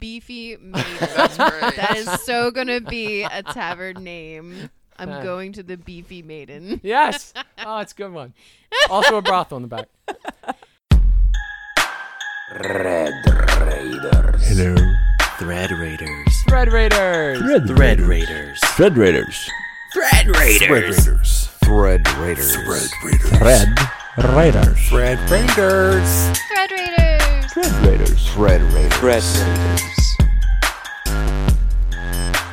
Beefy maiden. That's right. That is so gonna be a tavern name. I'm Uh. going to the Beefy Maiden. Yes. Oh, it's a good one. Also a brothel on the back. Red Raiders. Hello. Thread Raiders. Thread Raiders. Thread Raiders. Thread Raiders. Thread Raiders. Raiders. Thread Raiders. Thread Raiders. Thread Raiders. Thread Raiders. Thread Raiders. Thread Raiders. Thread Raiders.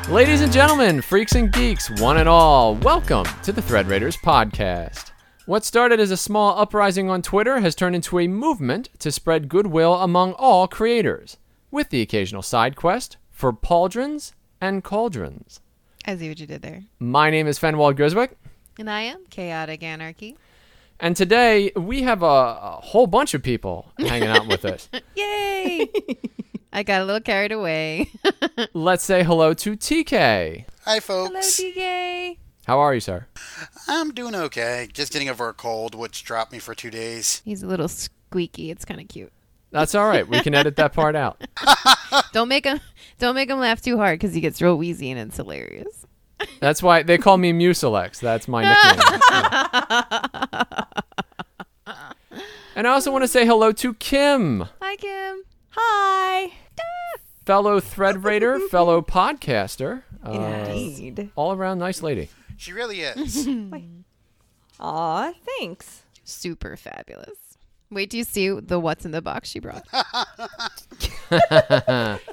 Ladies and gentlemen, freaks and geeks, one and all, welcome to the Thread Raiders podcast. What started as a small uprising on Twitter has turned into a movement to spread goodwill among all creators, with the occasional side quest for pauldrons and cauldrons. I see what you did there. My name is Fenwald Griswick, And I am Chaotic Anarchy. And today we have a, a whole bunch of people hanging out with us. Yay! I got a little carried away. Let's say hello to TK. Hi, folks. Hello, folks. DK. How are you, sir? I'm doing okay. Just getting over a cold, which dropped me for two days. He's a little squeaky. It's kind of cute. That's all right. We can edit that part out. Don't make him. Don't make him laugh too hard because he gets real wheezy and it's hilarious. That's why they call me Mucinex. That's my nickname. and I also want to say hello to Kim, Hi, Kim. Hi. fellow thread raider, fellow podcaster. Uh, Indeed. all around nice lady. She really is. Aw, thanks. Super fabulous. Wait do you see the what's in the box she brought.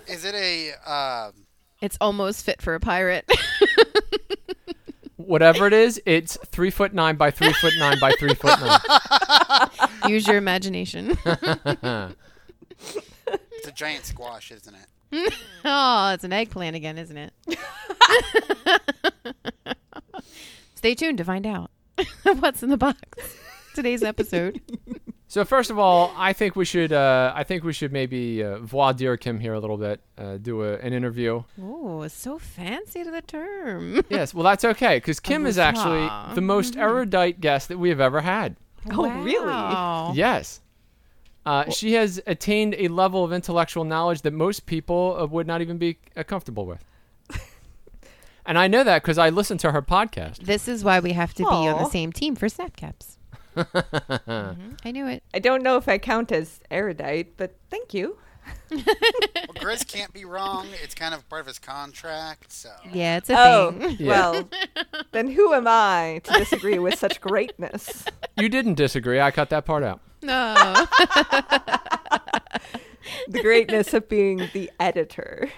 is it a? Um, It's almost fit for a pirate. Whatever it is, it's three foot nine by three foot nine by three foot nine. Use your imagination. it's a giant squash, isn't it? oh, it's an eggplant again, isn't it? Stay tuned to find out what's in the box. Today's episode. So first of all, I think we should. Uh, I think we should maybe uh, voir dire Kim here a little bit. Uh, do a, an interview. Oh, so fancy to the term. Yes, well that's okay because Kim is actually the most erudite guest that we have ever had. Oh, really? Yes. Uh, she has attained a level of intellectual knowledge that most people uh, would not even be uh, comfortable with. and I know that because I listen to her podcast. This is why we have to be on the same team for Snapcaps. Mhm, I knew it. I don't know if I count as erudite, but thank you. Well, Grizz can't be wrong. It's kind of part of his contract, so. Yeah, it's a Oh, thing. Yeah. well, then who am I to disagree with such greatness? You didn't disagree. I cut that part out. No. The greatness of being the editor.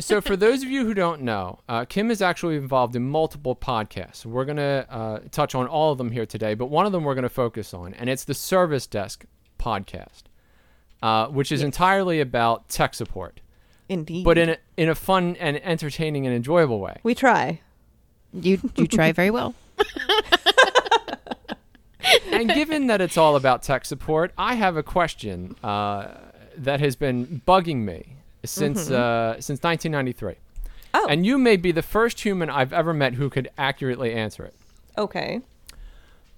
so for those of you who don't know, uh, Kim is actually involved in multiple podcasts. We're going to uh, touch on all of them here today, but one of them we're going to focus on, and it's the Service Desk podcast, uh, which is entirely about tech support, Indeed. but in a, in a fun and entertaining and enjoyable way. we try. you you try very well. and given that it's all about tech support, I have a question uh, that has been bugging me since uh, since 1993. Oh. And you may be the first human I've ever met who could accurately answer it. Okay.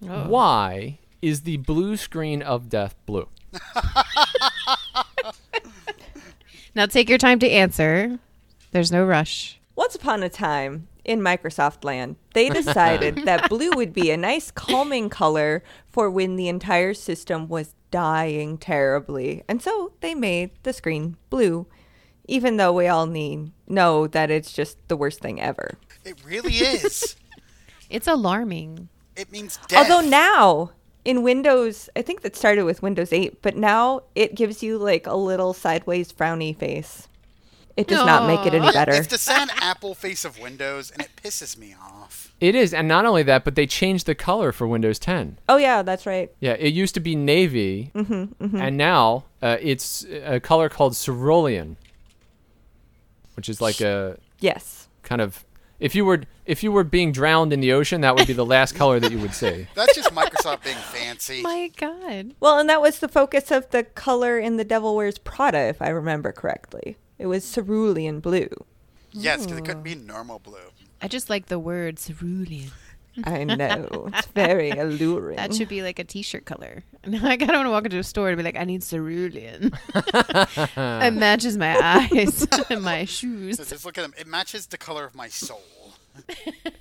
Why is the blue screen of death blue? Now take your time to answer. There's no rush. Once upon a time in Microsoft land, they decided that blue would be a nice calming color for when the entire system was dying terribly. And so they made the screen blue, even though we all need know that it's just the worst thing ever. It really is. It's alarming. it means death. Although now in Windows, I think that started with Windows 8, but now it gives you like a little sideways frowny face. It does not make it any better. It's the sad apple face of Windows, and it pisses me off. It is, and not only that, but they changed the color for Windows 10. Oh yeah, that's right. Yeah, it used to be navy, mm-hmm, mm-hmm. and now uh, it's a color called cerulean, which is like a Yes. kind of if you were if you were being drowned in the ocean, that would be the last color that you would see. That's just Microsoft being fancy. My God. Well, and that was the focus of the color in the Devil Wears Prada, if I remember correctly. It was cerulean blue. Yes, because it couldn't mm. be normal blue. I just like the word cerulean. I know. It's very alluring. That should be like a t-shirt color. Now I kind of want to walk into a store and be like, I need cerulean. it matches my eyes and my shoes. So just look at them. It matches the color of my soul.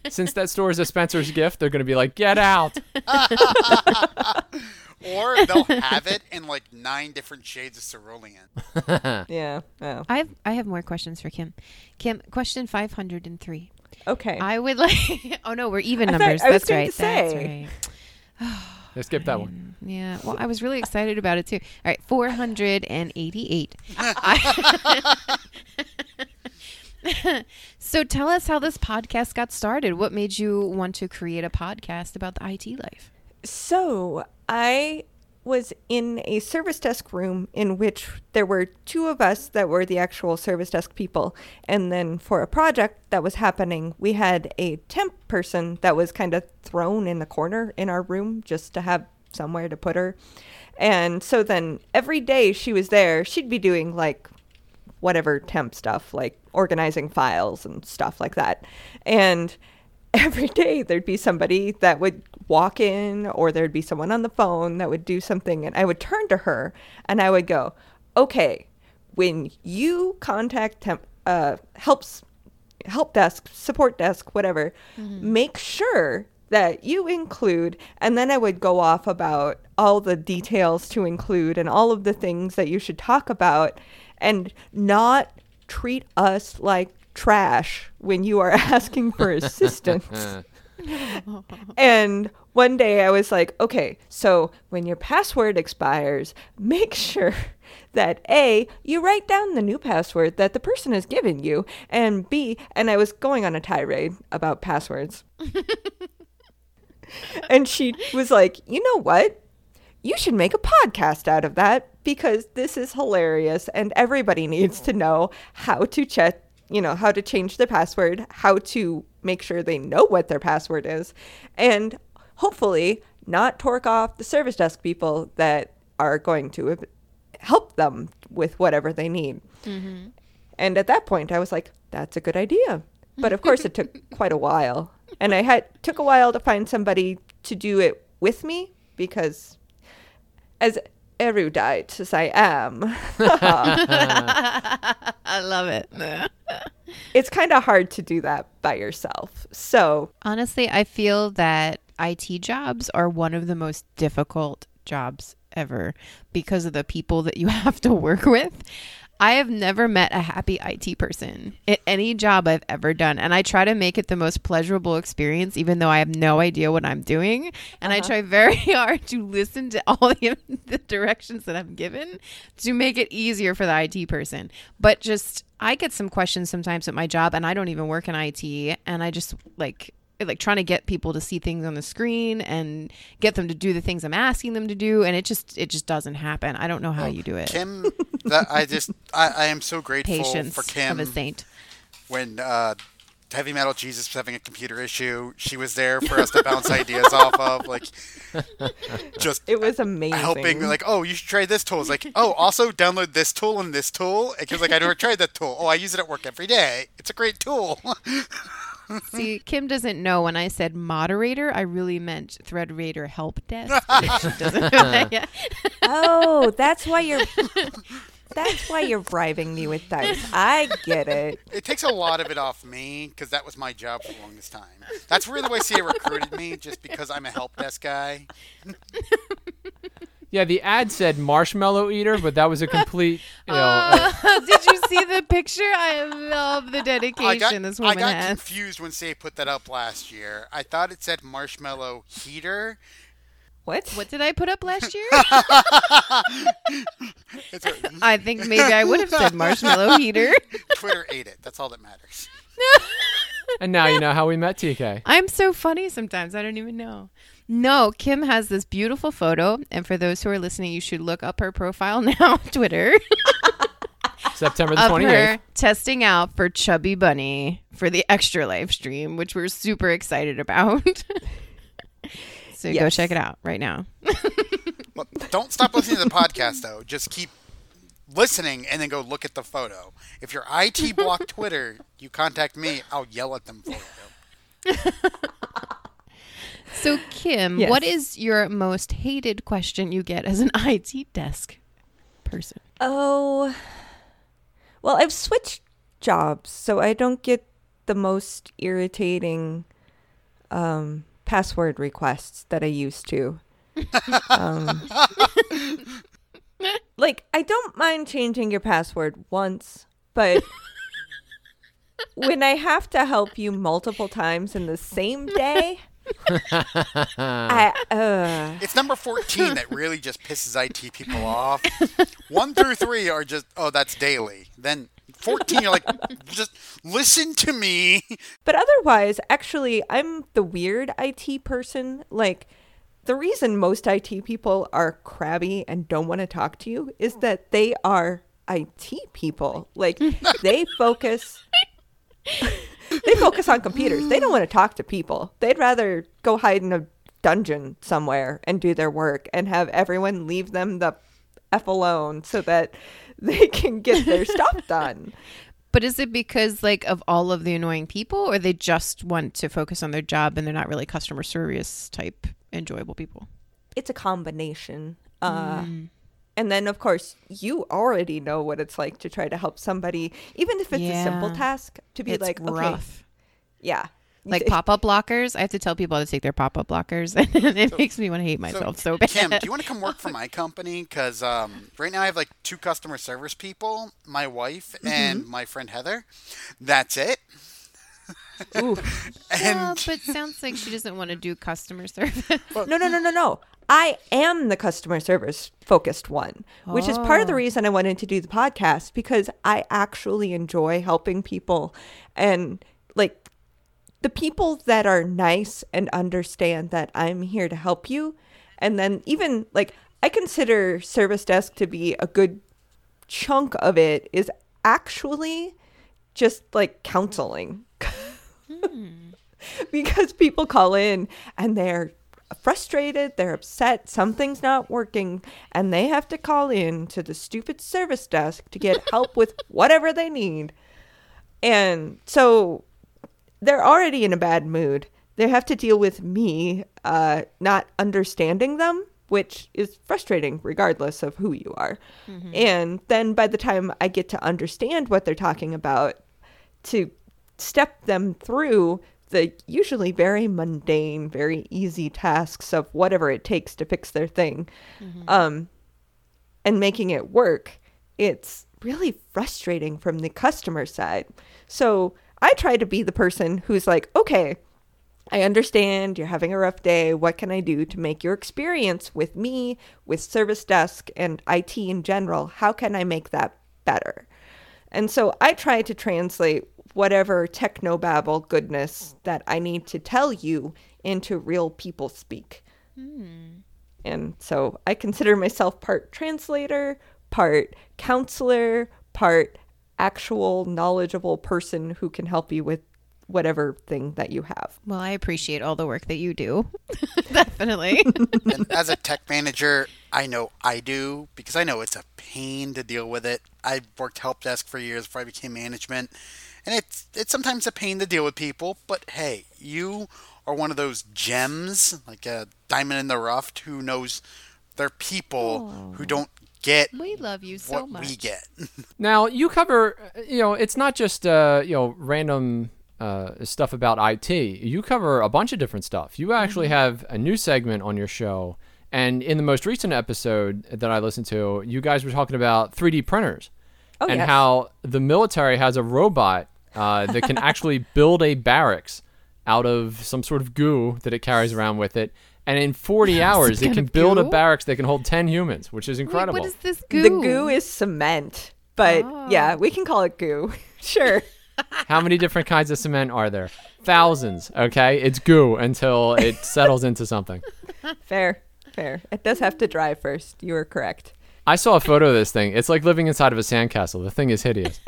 Since that store is a Spencer's gift, they're going to be like, get out. Or they'll have it in like nine different shades of cerulean. yeah. Oh. I have I have more questions for Kim. Kim, question five hundred and three. Okay. I would like. oh no, we're even I thought- numbers. I That's going right. to That's right. Let's skip that one. Yeah. Well, I was really excited about it too. All right, four hundred and eighty-eight. So tell us how this podcast got started. What made you want to create a podcast about the IT life? So I was in a service desk room in which there were two of us that were the actual service desk people. And then for a project that was happening, we had a temp person that was kind of thrown in the corner in our room just to have somewhere to put her. And so then every day she was there, she'd be doing like whatever temp stuff, like organizing files and stuff like that. And every day there'd be somebody that would walk in, or there'd be someone on the phone that would do something, and I would turn to her and I would go, "Okay, when you contact temp, uh, helps help desk, support desk, whatever, make sure that you include, and then I would go off about all the details to include and all of the things that you should talk about and not treat us like trash when you are asking for assistance. and one day I was like, okay, so when your password expires, make sure that A, you write down the new password that the person has given you, and B, and I was going on a tirade about passwords. and she was like, you know what? You should make a podcast out of that because this is hilarious and everybody needs to know how to check, you know, how to change their password, how to make sure they know what their password is, and hopefully not torque off the service desk people that are going to help them with whatever they need. Mm-hmm. And at that point, I was like, that's a good idea. But of course, it took quite a while. And I had took a while to find somebody to do it with me because as erudite as I am, I love it. it's kind of hard to do that by yourself. So, Honestly, I feel that IT jobs are one of the most difficult jobs ever because of the people that you have to work with. I have never met a happy IT person at any job I've ever done. And I try to make it the most pleasurable experience, even though I have no idea what I'm doing. And I uh-huh. try very hard to listen to all the, the directions that I'm given to make it easier for the IT person. But just, I get some questions sometimes at my job, and I don't even work in IT. And I just like, like trying to get people to see things on the screen and get them to do the things I'm asking them to do, and it just it just doesn't happen. I don't know how you do it. Kim, that I just I, I am so grateful Patience for Kim of a saint. when uh, Heavy Metal Jesus was having a computer issue. She was there for us to bounce ideas off of, like just it was amazing. helping. Like, oh, you should try this tool. It's like, oh, also download this tool and this tool. And Kim's like, I never tried that tool. Oh, I use it at work every day. It's a great tool. See, Kim doesn't know when I said moderator, I really meant thread raider help desk. which doesn't know uh-huh. yet. Oh, that's why you're. That's why you're bribing me with dice. I get it. it takes a lot of it off me because that was my job for the longest time. That's really the way CA recruited me, just because I'm a help desk guy. Yeah, the ad said marshmallow eater, but that was a complete, you know. uh, Did you see the picture? I love the I dedication got, this I woman got has. confused when CA put that up last year. I thought it said marshmallow heater. What? What did I put up last year? I think maybe I would have said marshmallow heater. Twitter ate it. That's all that matters. and now you know how we met TK. I'm so funny sometimes. I don't even know. No, Kim has this beautiful photo. And for those who are listening, you should look up her profile now on Twitter. September the of 28th. her testing out for Chubby Bunny for the Extra Life stream, which we're super excited about. so go check it out right now. Look, don't stop listening to the podcast though. Just keep listening and then go look at the photo. If your IT block Twitter, you contact me. I'll yell at them for you. So, Kim, Yes. what is your most hated question you get as an IT desk person? Oh, well, I've switched jobs, so I don't get the most irritating um, password requests that I used to. um, like, I don't mind changing your password once, but when I have to help you multiple times in the same day, I uh, It's number 14 that really just pisses IT people off. One through three are just, oh, that's daily. Then 14, you're like, just listen to me. But otherwise, actually, I'm the weird IT person. Like, the reason most IT people are crabby and don't want to talk to you is that they are IT people. Like, they focus. they focus on computers. They don't want to talk to people. They'd rather go hide in a dungeon somewhere and do their work and have everyone leave them the f alone so that they can get their stuff done. But is it because like of all of the annoying people, or they just want to focus on their job and they're not really customer service type enjoyable people? it's a combination. Uh, And then, of course, you already know what it's like to try to help somebody, even if it's a simple task, to be it's like, okay, yeah. Like pop up blockers, I have to tell people how to take their pop up blockers, and it makes me want to hate myself so, bad. Kim, do you want to come work for my company? Because um, right now I have like two customer service people, my wife and my friend Heather. That's it. Well, And but sounds like she doesn't want to do customer service. No, no, no, no, no. I am the customer service focused one, which is part of the Oh. reason I wanted to do the podcast because I actually enjoy helping people. And like the people that are nice and understand that I'm here to help you. And then even like I consider service desk to be a good chunk of it is actually just like counseling. Hmm. because people call in and they're frustrated, they're upset, something's not working, and they have to call in to the stupid service desk to get help with whatever they need. And so they're already in a bad mood. They have to deal with me uh, not understanding them, which is frustrating regardless of who you are. And then by the time I get to understand what they're talking about, to step them through the usually very mundane, very easy tasks of whatever it takes to fix their thing, um, and making it work, it's really frustrating from the customer side. So I try to be the person who's like, okay, I understand you're having a rough day. What can I do to make your experience with me, with Service Desk, and IT in general? How can I make that better? And so I try to translate whatever technobabble goodness that I need to tell you into real people speak. Hmm. And so I consider myself part translator, part counselor, part actual knowledgeable person who can help you with whatever thing that you have. Well, I appreciate all the work that you do. Definitely. and as a tech manager, I know I do because I know it's a pain to deal with it. I worked help desk for years before I became management, and it's it's sometimes a pain to deal with people. But hey, you are one of those gems, like a diamond in the rough, who knows they're people who don't get we love you so what much. we get. Now you cover, uh, you know, it's not just uh, you know random uh, stuff about IT. You cover a bunch of different stuff. You actually have a new segment on your show, and in the most recent episode that I listened to, you guys were talking about 3D printers Oh, and yes. how the military has a robot uh, that can actually build a barracks out of some sort of goo that it carries around with it. And in 40 hours, it can of build a barracks that can hold 10 humans, which is Wait, incredible. what is this goo? The goo is cement, but Oh. yeah, we can call it goo. sure. How many different kinds of cement are there? Thousands, okay? It's goo until it settles into something. Fair. Fair. It does have to dry first. You are correct. I saw a photo of this thing. It's like living inside of a sandcastle. The thing is hideous.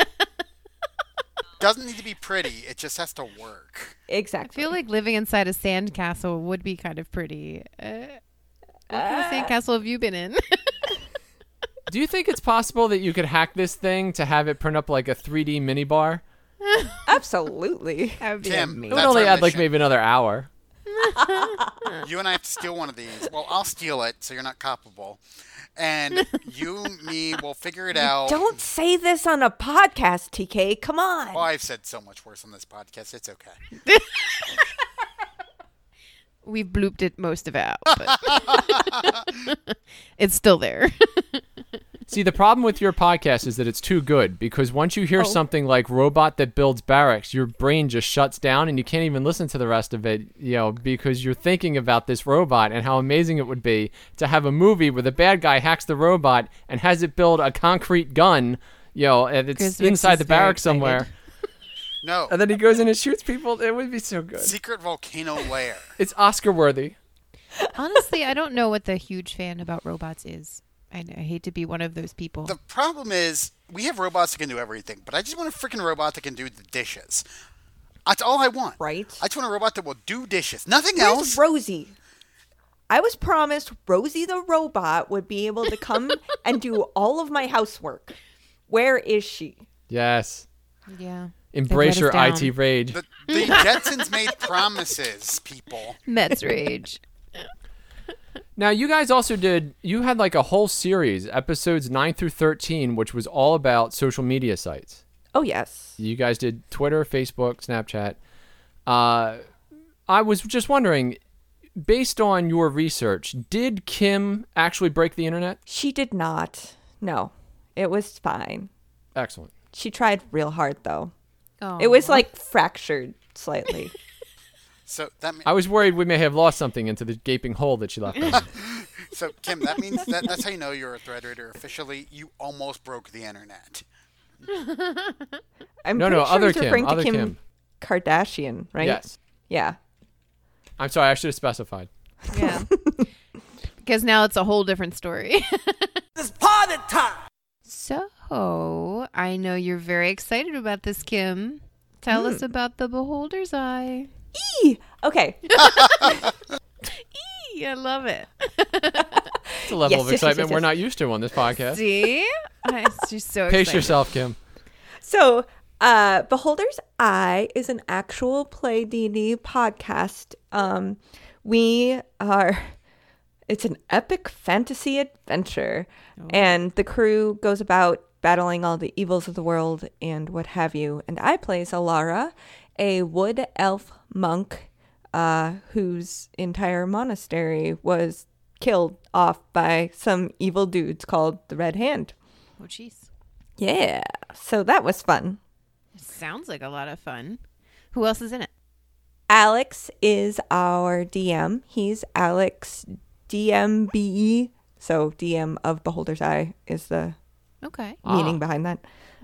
Doesn't need to be pretty. It just has to work. Exactly. I feel like living inside a sandcastle would be kind of pretty. Uh, what kind of sandcastle have you been in? Do you think it's possible that you could hack this thing to have it print up like a 3D minibar? Absolutely. that would be Kim, It would only our add like maybe another hour. you and I have to steal one of these. Well, I'll steal it so you're not copable. And you, me, will figure it out. Don't say this on a podcast, TK. Come on. Oh, I've said so much worse on this podcast. It's okay. We've blooped it most of it out, but it's still there. See, the problem with your podcast is that it's too good because once you hear oh. something like robot that builds barracks, your brain just shuts down and you can't even listen to the rest of it, you know, because you're thinking about this robot and how amazing it would be to have a movie where the bad guy hacks the robot and has it build a concrete gun, you know, and it's inside the very barracks excited. somewhere. No. And then he goes in and shoots people. It would be so good. Secret volcano lair. It's Oscar worthy. Honestly, I don't know what the huge fan about robots is. I, I hate to be one of those people. The problem is we have robots that can do everything, but I just want a freaking robot that can do the dishes. That's all I want. Right. I just want a robot that will do dishes. Nothing Where's else. Rosie? I was promised Rosie the robot would be able to come and do all of my housework. Where is she? Yes. yeah. Embrace your IT rage. the, the Jetsons made promises, people. Mets rage. Now, you guys also did, you had like a whole series, episodes 9 through 13, which was all about social media sites. Oh yes. You guys did Twitter, Facebook, Snapchat. Uh, I was just wondering, based on your research, did Kim actually break the internet? She did not. No. It was fine. Excellent. She tried real hard though. Oh. It was like fractured slightly. So that me- I was worried we may have lost something into the gaping hole that she left. us. so Kim, that means that that's how you know you're a thread raider officially. You almost broke the internet. I'm No, no, sure other he's Kim, referring to other Kim, Kim. Kardashian, right? Yes. Yeah. I'm sorry, I should have specified. Yeah. because now it's a whole different story. It's party time. so, I know you're very excited about this, Kim. Tell us hmm. about the beholder's eye. E. Okay. Eee, I love it. It's a level Yes, of yes, yes, excitement yes, we're not used to on this podcast. See? Just so Pace excited. yourself, Kim. So, uh, Beholder's Eye is an actual Play D&D podcast. Um, we are, it's an epic fantasy adventure. And the crew goes about battling all the evils of the world and what have you. And I play Zalara, a wood elf monk uh, whose entire monastery was killed off by some evil dudes called the Red Hand. Oh, jeez. Yeah, so that was fun. Sounds like a lot of fun. Who else is in it? Alex is our DM. He's Alex DMBE. So DM of Beholder's Eye is the Okay. meaning behind that.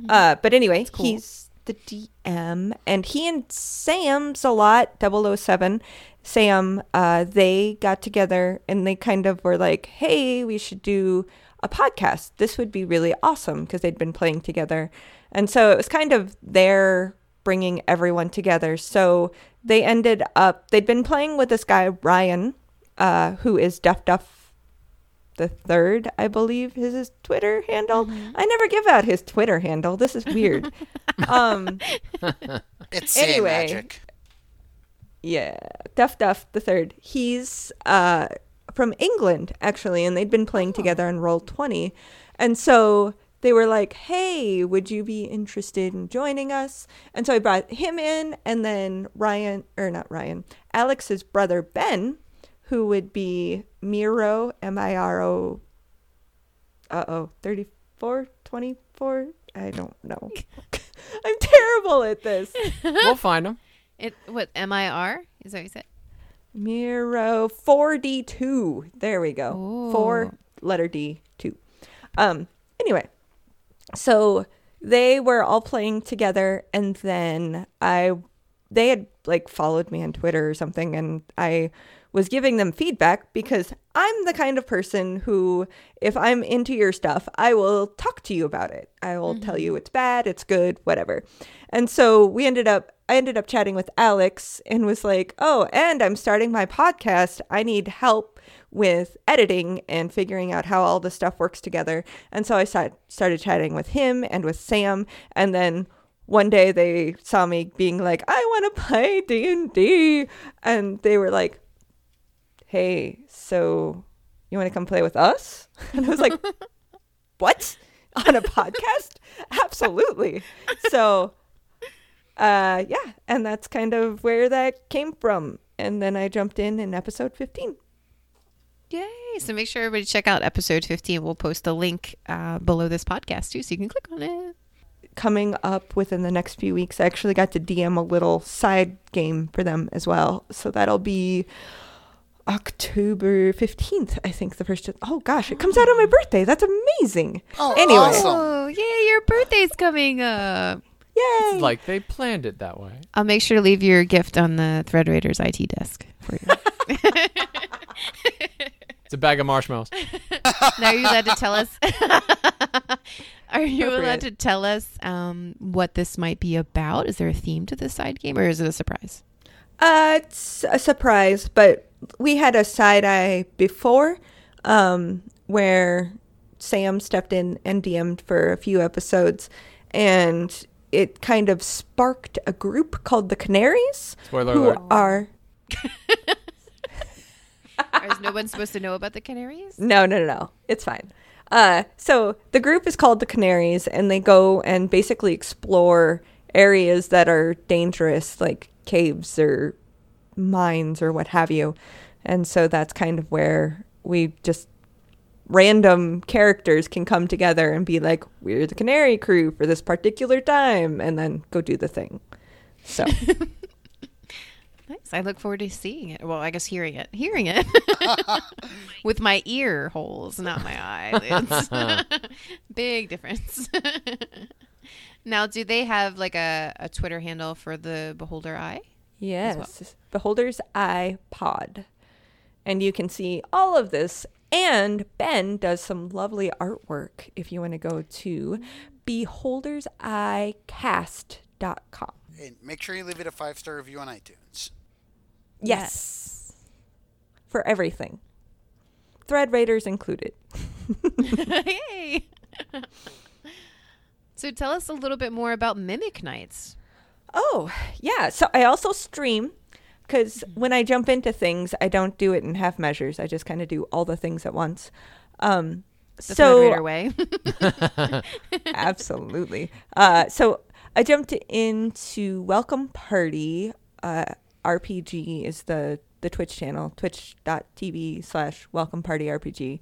Uh, but anyway, cool. he's the DM, and he and Sam's a lot, 007, Sam, uh, they got together and they kind of were like, "Hey, we should do a podcast. This would be really awesome because they'd been playing together." And so it was kind of their bringing everyone together. So they ended up they'd been playing with this guy Ryan, uh, who is Duff Duff the third, I believe, is his Twitter handle. I never give out his Twitter handle. This is weird. um, It's Anyway. magic. yeah, Duff Duff the third. He's uh, from England actually, and they'd been playing together on Roll Twenty, and so they were like, "Hey, would you be interested in joining us?" And so I brought him in, and then Ryan, or not Ryan, Alex's brother Ben, who would be Miro, M I R O. Uh oh, 34, 24? I don't know. I'm terrible at this. We'll find him. It what M I R? Is that what you said? Miro 4D2. There we go. Ooh. Four letter D two. Um anyway. So they were all playing together and then I they had like followed me on Twitter or something and I was giving them feedback because I'm the kind of person who if I'm into your stuff, I will talk to you about it. I will tell you mm-hmm. it's bad, it's good, whatever. And so we ended up I ended up chatting with Alex and was like, "Oh, and I'm starting my podcast. I need help with editing and figuring out how all this stuff works together." And so I start, started chatting with him and with Sam, and then one day they saw me being like, "I want to play D&D." And they were like, "Hey, so you want to come play with us?" And I was like, "What? On a podcast? Absolutely!" So, uh, yeah, and that's kind of where that came from. And then I jumped in in episode fifteen. Yay. So make sure everybody check out episode 15. We'll post a link uh, below this podcast too, so you can click on it. coming up within the next few weeks. I actually got to DM a little side game for them as well. So that'll be October 15th, I think the first. Oh gosh, it comes out on my birthday. That's amazing. Oh, Anyway. awesome. Oh, yay, your birthday's coming up. Yay. Like they planned it that way. I'll make sure to leave your gift on the Thread Raiders IT desk for you. It's a bag of marshmallows. now, are you allowed to tell us? are you allowed to tell us um, what this might be about? Is there a theme to this side game, or is it a surprise? Uh, it's a surprise, but we had a side eye before, um, where Sam stepped in and DM'd for a few episodes, and it kind of sparked a group called the Canaries, Spoiler who alert. are is no one supposed to know about the Canaries? no, no, no, no, it's fine. Uh, so the group is called the Canaries, and they go and basically explore areas that are dangerous, like caves or mines or what have you. And so that's kind of where we just random characters can come together and be like, we're the Canary crew for this particular time, and then go do the thing. So Nice. I look forward to seeing it. Well, I guess hearing it. Hearing it with my ear holes, not my eyelids. Big difference. now, do they have like a, a Twitter handle for the Beholder Eye? Yes, Beholder's Eye Pod. And you can see all of this. And Ben does some lovely artwork if you want to go to beholderseyecast.com. And make sure you leave it a five star review on iTunes. Yes. For everything. Thread Raiders included. Yay! so, tell us a little bit more about Mimic Nights. Oh, yeah. So I also stream because when I jump into things, I don't do it in half measures. I just kind of do all the things at once. Um, The so Raider way. Absolutely. Uh, so I jumped into Welcome Party. Uh, RPG is the the Twitch channel, twitch.tv slash welcome party RPG.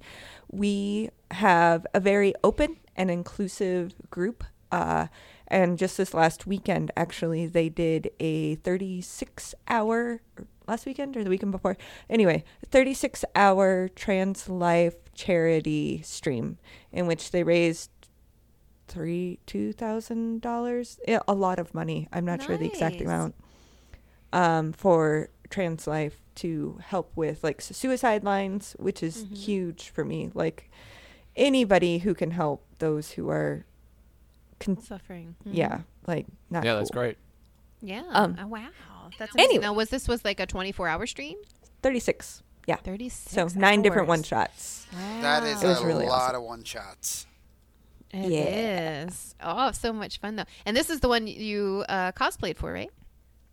We have a very open and inclusive group. Uh, and just this last weekend, actually, they did a 36 hour, last weekend or the weekend before? Anyway, 36 hour trans life charity stream in which they raised three two thousand dollars a lot of money i'm not sure the exact amount um, for trans life to help with like suicide lines which is Mm-hmm. huge for me like anybody who can help those who are con- Suffering. Mhm. yeah like not Yeah, that's great. Yeah. Um, oh, wow. That's amazing. anyway. Now, was this was like a 24 hour stream? 36 yeah 36 so nine different one shots That is It was a really lot awesome. of one shots. It Yeah. is. Oh, so much fun though. And this is the one you uh, cosplayed for, right?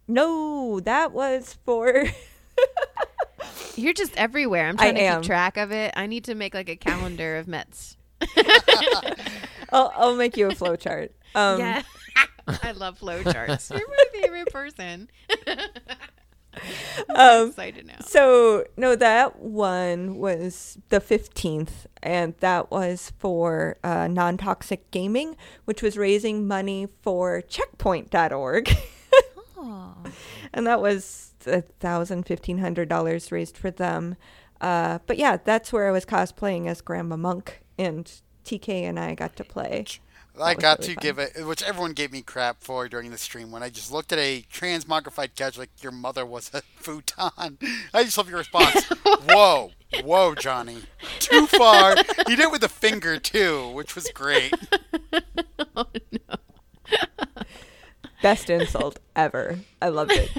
no that was for You're just everywhere. I'm I trying to am. keep track of it. I need to make like a calendar of Mets. I'll, I'll make you a flow chart um yeah. I love flowcharts. You're my favorite person. I'm Um, excited now. So no, that one was the fifteenth, and that was for uh, non-toxic gaming, which was raising money for Checkpoint.org, Oh. and that was a thousand, fifteen hundred dollars raised for them. Uh, but yeah, that's where I was cosplaying as Grandma Monk, and TK and I got to play. I got really to fun. give it, which everyone gave me crap for during the stream when I just looked at a transmogrified couch like your mother was a futon. I just love your response. whoa, whoa, Johnny, too far. He did it with a finger too, which was great. No. Best insult ever. I loved it.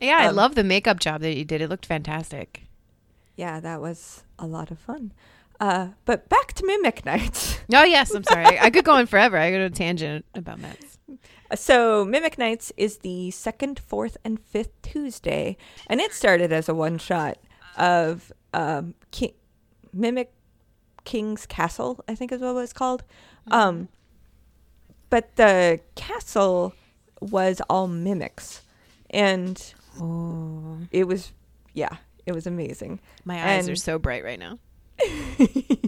Yeah, I Um, love the makeup job that you did. It looked fantastic. Yeah, that was a lot of fun. Uh, but back to Mimic Nights. Oh yes, I'm sorry. I could go on forever. I go to a tangent about Mets. So Mimic Nights is the second, fourth, and fifth Tuesday, and it started as a one shot of um, Ki- Mimic King's Castle, I think is what it was called. Um, but the castle was all mimics, and Oh, it was yeah, it was amazing. my eyes are so bright right now.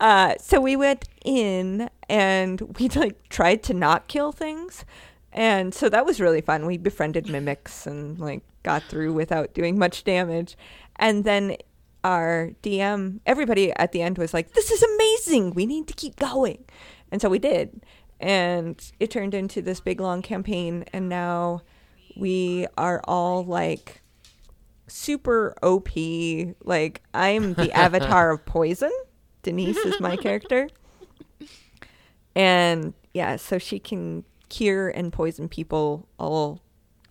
Uh, so we went in and we like tried to not kill things, and so that was really fun. We befriended mimics and like got through without doing much damage, and then our DM, everybody at the end was like, "This is amazing. We need to keep going," and so we did, and it turned into this big long campaign, and now we are all like super OP. Like I'm the avatar of poison. Denise is my character. And yeah, so she can cure and poison people all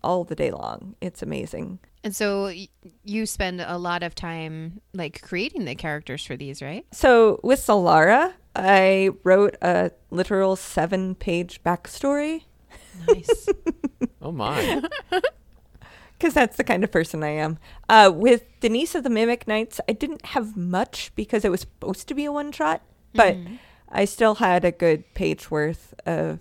all the day long. It's amazing. And so y- you spend a lot of time like creating the characters for these, right? So with Solara, I wrote a literal seven page backstory Nice. Oh my. because that's the kind of person I am. Uh, with Denise of the Mimic Knights, I didn't have much because it was supposed to be a one shot, but I still had a good page worth of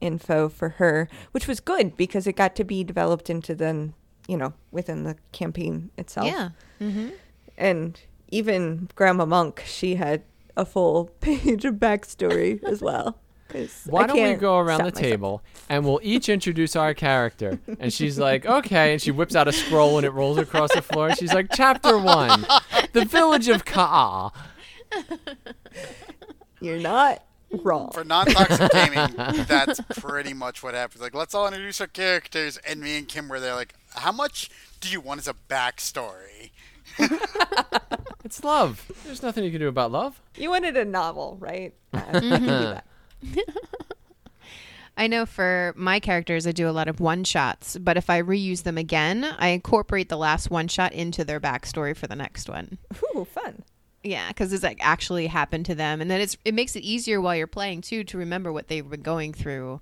info for her, which was good because it got to be developed into then, you know, within the campaign itself. yeah. Mm-hmm. And even Grandma Monk, she had a full page of backstory as well. 'Cause Why I don't we go around stop the myself. table and we'll each introduce our character? And she's like, okay. And she whips out a scroll and it rolls across the floor. And She's like, chapter one, the village of Ka'a. You're not wrong. For non-toxic gaming, that's pretty much what happens. Like, let's all introduce our characters, and me and Kim were there. Like, how much do you want as a backstory? It's love. There's nothing you can do about love. You wanted a novel, right? Uh, I can do that. I know for my characters, I do a lot of one shots, but if I reuse them again, I incorporate the last one shot into their backstory for the next one. Ooh, fun. Yeah, because it's like actually happened to them, and then it's it makes it easier while you're playing too to remember what they've been going through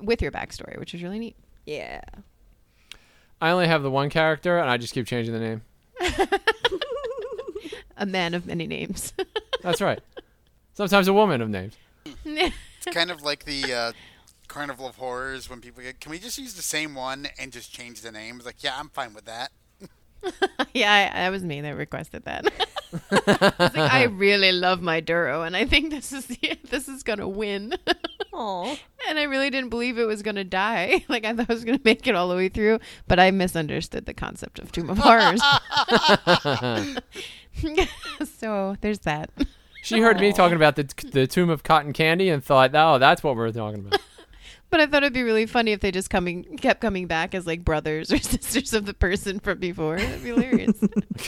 with your backstory, which is really neat. Yeah. I only have the one character and I just keep changing the name. A man of many names. That's right. Sometimes a woman of names. It's kind of like the uh, Carnival of Horrors when people get. Can we just use the same one and just change the name? It's like, yeah, I'm fine with that. yeah, I, that was me that requested that. I, was like, I really love my Duro, and I think this is the, this is gonna win. Aw. and I really didn't believe it was gonna die. Like I thought I was gonna make it all the way through, but I misunderstood the concept of Tomb of Horrors. so there's that. She heard me talking about the, the tomb of cotton candy and thought, oh, that's what we're talking about. But I thought it'd be really funny if they just coming kept coming back as like brothers or sisters of the person from before. That'd be hilarious.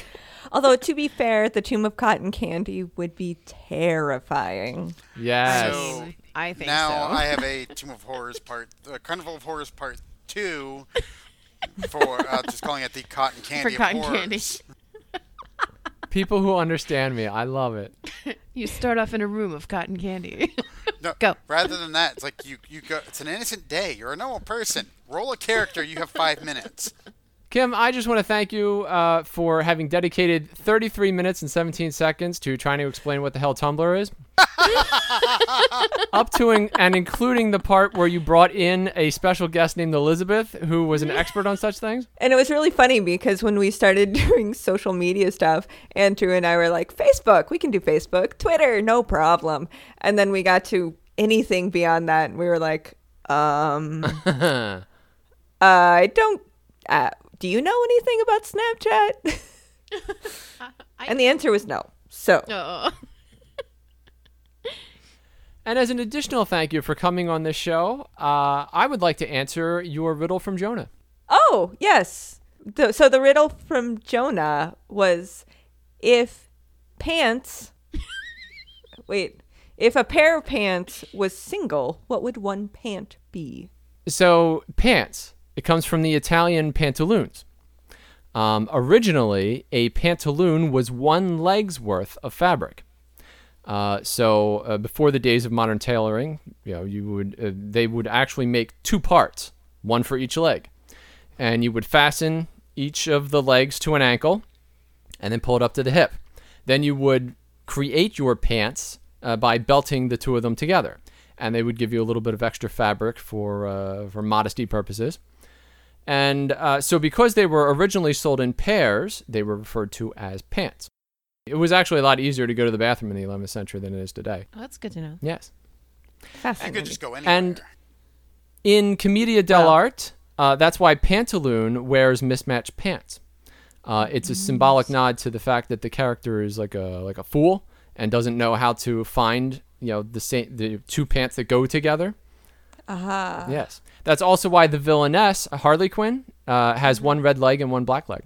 Although, to be fair, the Tomb of Cotton Candy would be terrifying. Yes. So I think now so. I have a Tomb of Horrors part, uh, Carnival of Horrors part two, for uh, just calling it the Cotton Candy For cotton of candy. Horrors. People who understand me, I love it. you start off in a room of cotton candy. No, Go. Rather than that, it's like you you go. It's an innocent day. You're a normal person. Roll a character. You have five minutes. Kim, I just want to thank you uh, for having dedicated 33 minutes and 17 seconds to trying to explain what the hell Tumblr is. Up to and, and including the part where you brought in a special guest named Elizabeth, who was an expert on such things. And it was really funny because when we started doing social media stuff, Andrew and I were like, Facebook, we can do Facebook, Twitter, no problem. And then we got to anything beyond that, and we were like, um, I don't. Uh, do you know anything about Snapchat? and the answer was no. So oh. And as an additional thank you for coming on this show, uh, I would like to answer your riddle from Jonah. Oh, yes. The, so the riddle from Jonah was if pants. wait. If a pair of pants was single, what would one pant be? So, pants. It comes from the Italian pantaloons. Um, originally, a pantaloon was one leg's worth of fabric. Uh, so uh, before the days of modern tailoring, you know, you would uh, they would actually make two parts, one for each leg, and you would fasten each of the legs to an ankle, and then pull it up to the hip. Then you would create your pants uh, by belting the two of them together, and they would give you a little bit of extra fabric for uh, for modesty purposes. And uh, so, because they were originally sold in pairs, they were referred to as pants. It was actually a lot easier to go to the bathroom in the 11th century than it is today. Oh, that's good to know. Yes. I could just go anywhere. And in Commedia dell'arte, uh, that's why Pantaloon wears mismatched pants. Uh, it's a symbolic nod to the fact that the character is like a like a fool and doesn't know how to find you know the same the two pants that go together. Aha. Yes, that's also why the villainess Harley Quinn uh, has one red leg and one black leg.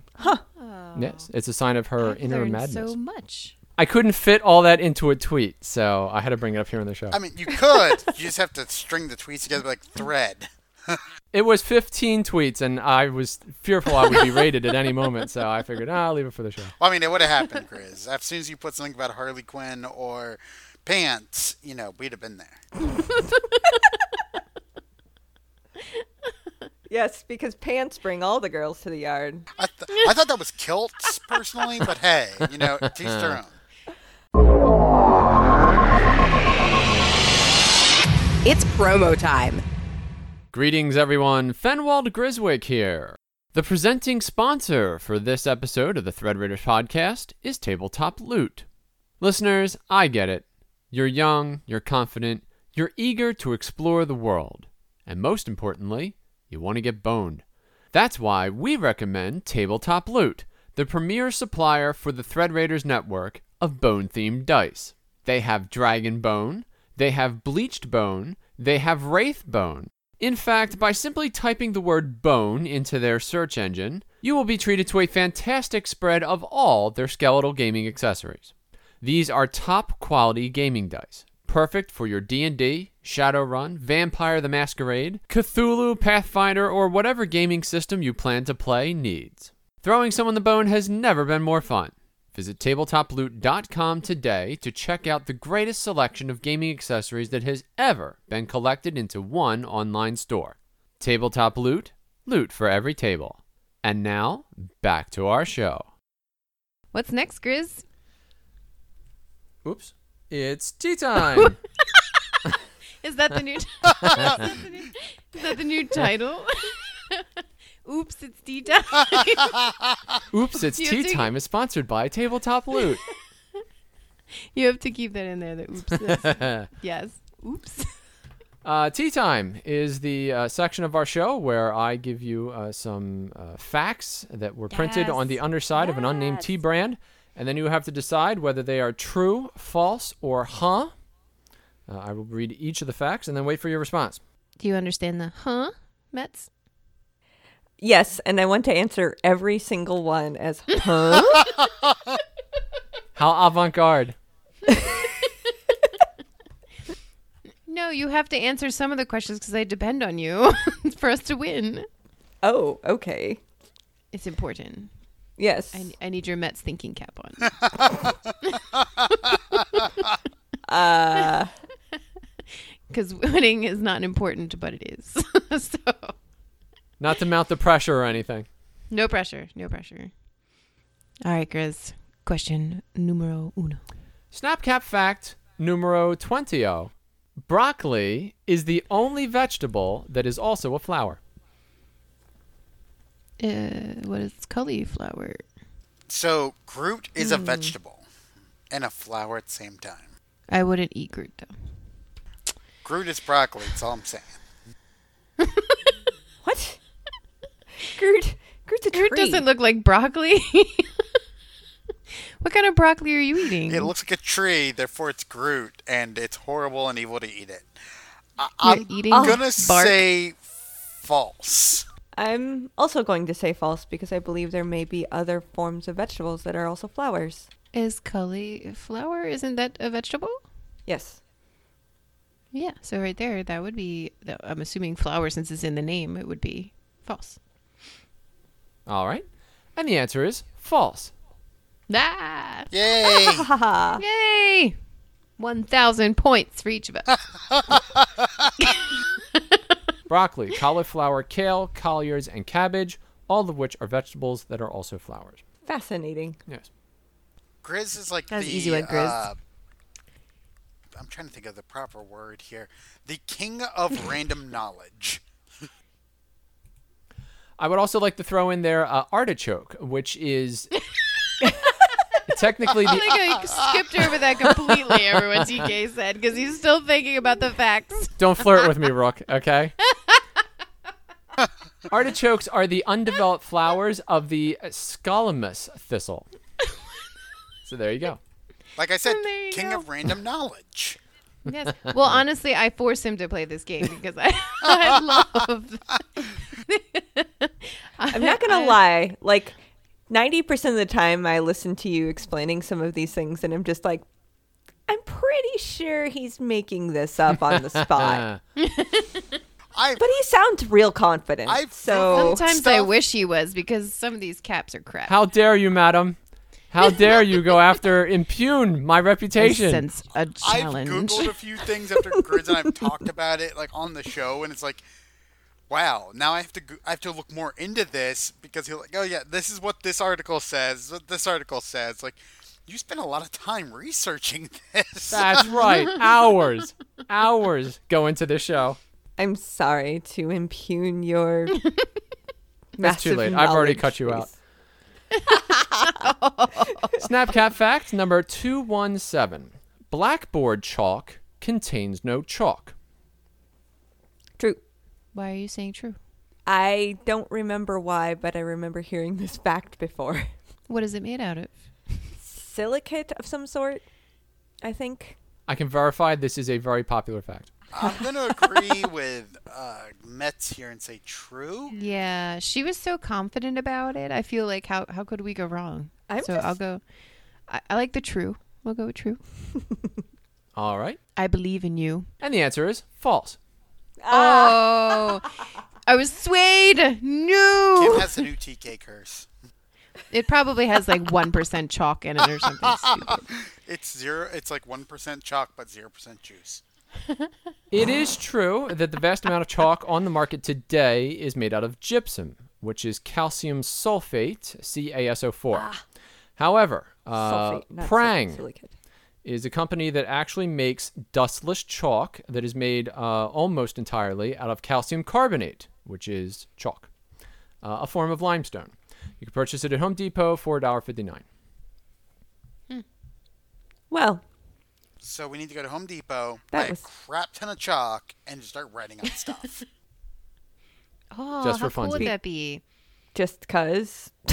Yes, it's a sign of her I've inner learned madness. so much. I couldn't fit all that into a tweet, so I had to bring it up here on the show. I mean, you could. you just have to string the tweets together like thread. It was 15 tweets, and I was fearful I would be rated at any moment, so I figured, ah, I'll leave it for the show. Well, I mean, it would have happened, Chris. As soon as you put something about Harley Quinn or pants, you know, we'd have been there. Yes, because pants bring all the girls to the yard. I, th- I thought that was kilts personally, but hey, you know, to each their own. It's promo time. Greetings, everyone. Fenwald Griswick here. The presenting sponsor for this episode of the Thread Raiders podcast is Tabletop Loot. Listeners, I get it. You're young, you're confident, you're eager to explore the world, and most importantly, you want to get boned. That's why we recommend Tabletop Loot, the premier supplier for the Thread Raiders network of bone themed dice. They have Dragon Bone, they have Bleached Bone, they have Wraith Bone. In fact, by simply typing the word bone into their search engine, you will be treated to a fantastic spread of all their skeletal gaming accessories. These are top quality gaming dice, perfect for your D&D, Shadowrun, Vampire the Masquerade, Cthulhu, Pathfinder, or whatever gaming system you plan to play needs. Throwing someone the bone has never been more fun. Visit tabletoploot.com today to check out the greatest selection of gaming accessories that has ever been collected into one online store. Tabletop Loot, loot for every table. And now, back to our show. What's next, Grizz? Oops. It's tea time. Is that the new? is, that the new is that the new title? Oops, it's D time. Oops, it's You tea time is sponsored by Tabletop Loot. you have to keep that in there. The oops. Yes. yes. Oops. Uh, tea time is the uh, section of our show where I give you uh, some uh, facts that were printed on the Yes. underside of an unnamed tea brand, and then you have to decide whether they are true, false, or huh. Uh, I will read each of the facts and then wait for your response. Do you understand the huh, Mets? Yes, and I want to answer every single one as huh? How avant garde. No, you have to answer some of the questions because they depend on you for us to win. oh, okay. It's important. Yes. I, I need your Mets thinking cap on. Uh, Because winning is not important, but it is. so, Not to mount the pressure or anything. no pressure. No pressure. All right, Chris. Question numero uno. Snapcap fact numero 20. Broccoli is the only vegetable that is also a flower. Uh, what is cauliflower? So Groot is a vegetable and a flower at the same time. I wouldn't eat Groot though. Groot is broccoli. That's all I'm saying. what? Groot. Groot's a Groot tree. doesn't look like broccoli. what kind of broccoli are you eating? It looks like a tree, therefore it's Groot, and it's horrible and evil to eat it. I- You're I'm eating gonna bark? say false. I'm also going to say false because I believe there may be other forms of vegetables that are also flowers. Is cauliflower? Isn't that a vegetable? Yes. Yeah. So right there, that would be. I'm assuming flower, since it's in the name, it would be false. All right. And the answer is false. Ah! Yay! Yay! 1,000 points for each of us. Broccoli, cauliflower, kale, collards, and cabbage, all of which are vegetables that are also flowers. Fascinating. Yes. Grizz is like That was the. easy one, Grizz. uh, I'm trying to think of the proper word here. The king of random knowledge. I would also like to throw in there uh, artichoke, which is technically I the think I skipped over that completely, everyone TK said, because he's still thinking about the facts. Don't flirt with me, Rook, okay? Artichokes are the undeveloped flowers of the Scolymus thistle. So there you go. Like I said, king go. of random knowledge. Yes. Well, honestly, I forced him to play this game because I, I love. I'm not gonna lie. Like, ninety percent of the time, I listen to you explaining some of these things, and I'm just like, I'm pretty sure he's making this up on the spot. I but he sounds real confident. I've- so Sometimes I wish he was because some of these caps are crap. How dare you, madam? How dare you go after impugn my I reputation? sense a I've challenge. googled a few things after Grizz and I've talked about it like on the show, and it's like, wow. Now I have to go- I have to look more into this because you're like, oh yeah, this is what this article says. What this article says. Like, you spend a lot of time researching this. That's right. Hours, hours go into this show. I'm sorry to impugn your. It's too late. I've already cut you out. base. Snapcat fact number 217. Blackboard chalk contains no chalk. True. Why are you saying true? I don't remember why, but I remember hearing this fact before. What is it made out of? Silicate of some sort, I think. I can verify this is a very popular fact. I'm gonna agree with uh, Metz here and say true. Yeah, she was so confident about it. I feel like how how could we go wrong? I'm so just- I'll go. I, I like the true. We'll go with true. All right. I believe in you. And the answer is false. Oh, I was swayed. No, Kim has the new TK curse. it probably has like one percent chalk in it or something stupid. It's zero. It's like one percent chalk, but zero percent juice. It is true that the vast amount of chalk on the market today is made out of gypsum, which is calcium sulfate, CaSO4. However, uh, Sulfate, Prang is a company that actually makes dustless chalk that is made uh, almost entirely out of calcium carbonate, which is chalk, uh, a form of limestone. You can purchase it at Home Depot for $1.59. Well, So we need to go to Home Depot, That buy was- a crap ton of chalk, and just start writing on stuff. Oh, Just how for cool would that be? just cause.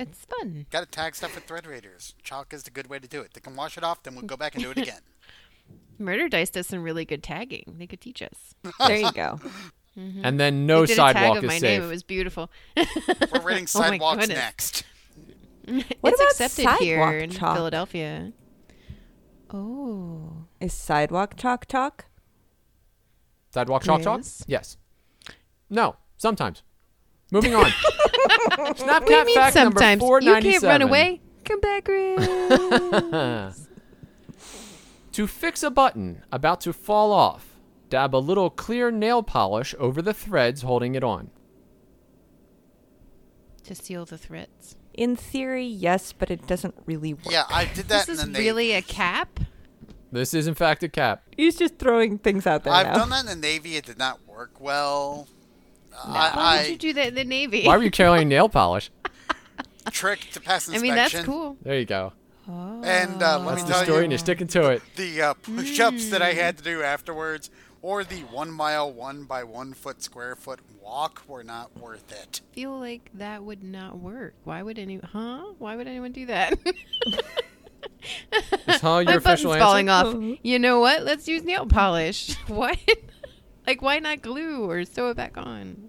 It's fun. Got to tag stuff with Thread Raiders. Chalk is the good way to do it. They can wash it off, then we'll go back and do it again. Murder Dice does some really good tagging. They could teach us. there you go. Mm-hmm. And then no they did a tag sidewalk of is my safe. name. It was beautiful. We're rating Oh my sidewalks goodness. next. What it's about accepted here sidewalk in chalk? Philadelphia. Oh, Is sidewalk chalk chalk? Sidewalk chalk chalk? Grizz? Yes. No, sometimes. Moving on. Snapcat what you mean fact number sometimes? You can't run away. Come back, Grizz. To fix a button about to fall off, dab a little clear nail polish over the threads holding it on. to seal the threads. In theory, yes, but it doesn't really work. Yeah, I did that This in is the really Navy. a cap. This is in fact a cap. He's just throwing things out there I've now. done that in the Navy. It did not work well. Why I, would you do that in the Navy? Why were you carrying nail polish? I trick to pass inspection. I mean, that's cool. There you go. And uh, let That's me the tell story, and you, you're sticking to it. the uh, push-ups that I had to do afterwards, or the one mile, one by one foot square foot walk, were not worth it. feel like that would not work. Why would any? Huh? Why would anyone do that? Is huh My your button's official falling answer? off. You know what? Let's use nail polish. what? like, why not glue or sew it back on?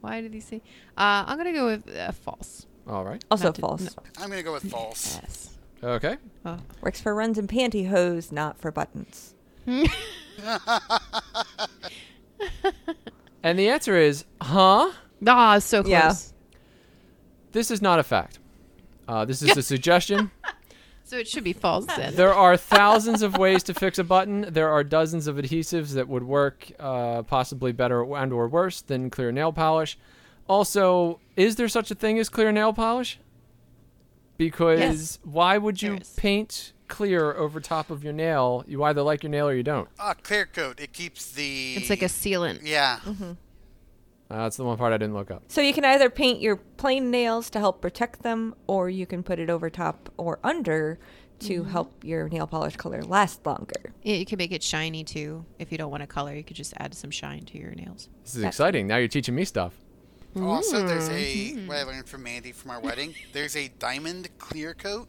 Why did he say? Uh, I'm gonna go with uh, false. All right. also Not to- false. no. I'm gonna go with false. Yes. Okay. Works for runs and pantyhose, not for buttons. And the answer is, huh? Ah, so close. Yeah. This is not a fact. Uh, this is a suggestion. So it should be false then. There are thousands of ways to fix a button. There are dozens of adhesives that would work uh, possibly better and or worse than clear nail polish. Also, is there such a thing as clear nail polish? Because Yes. why would you There is. paint clear over top of your nail? You either like your nail or you don't. Uh, clear coat. It keeps the. It's like a sealant. Yeah. Uh, that's the one part I didn't look up. So you can either paint your plain nails to help protect them, or you can put it over top or under to help your nail polish color last longer. Yeah, you can make it shiny too. If you don't want to color, you could just add some shine to your nails. This is exciting. Now you're teaching me stuff. Also, there's a what I learned from Mandy from our wedding. There's a diamond clear coat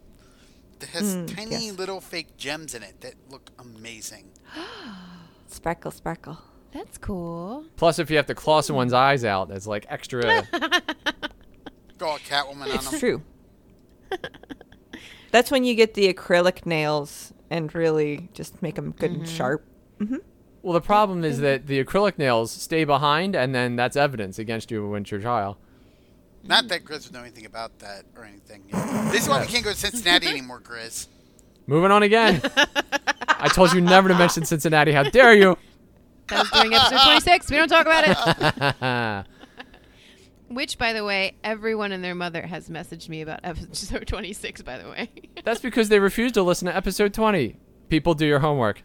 that has hmm, tiny yes. little fake gems in it that look amazing. Sparkle, sparkle. That's cool. Plus, if you have to claw someone's eyes out, that's like extra. Go all Catwoman on It's them. true. That's when you get the acrylic nails and really just make them good and mm-hmm. sharp. Mm-hmm. well, the problem is that the acrylic nails stay behind, and then that's evidence against you against your trial. Not that Grizz would know anything about that or anything. This is why we can't go to Cincinnati anymore, Grizz. Moving on again. I told you never to mention Cincinnati. How dare you? That was during episode 26. We don't talk about it. Which, by the way, everyone and their mother has messaged me about episode 26, by the way. That's because they refused to listen to episode 20. People, do your homework.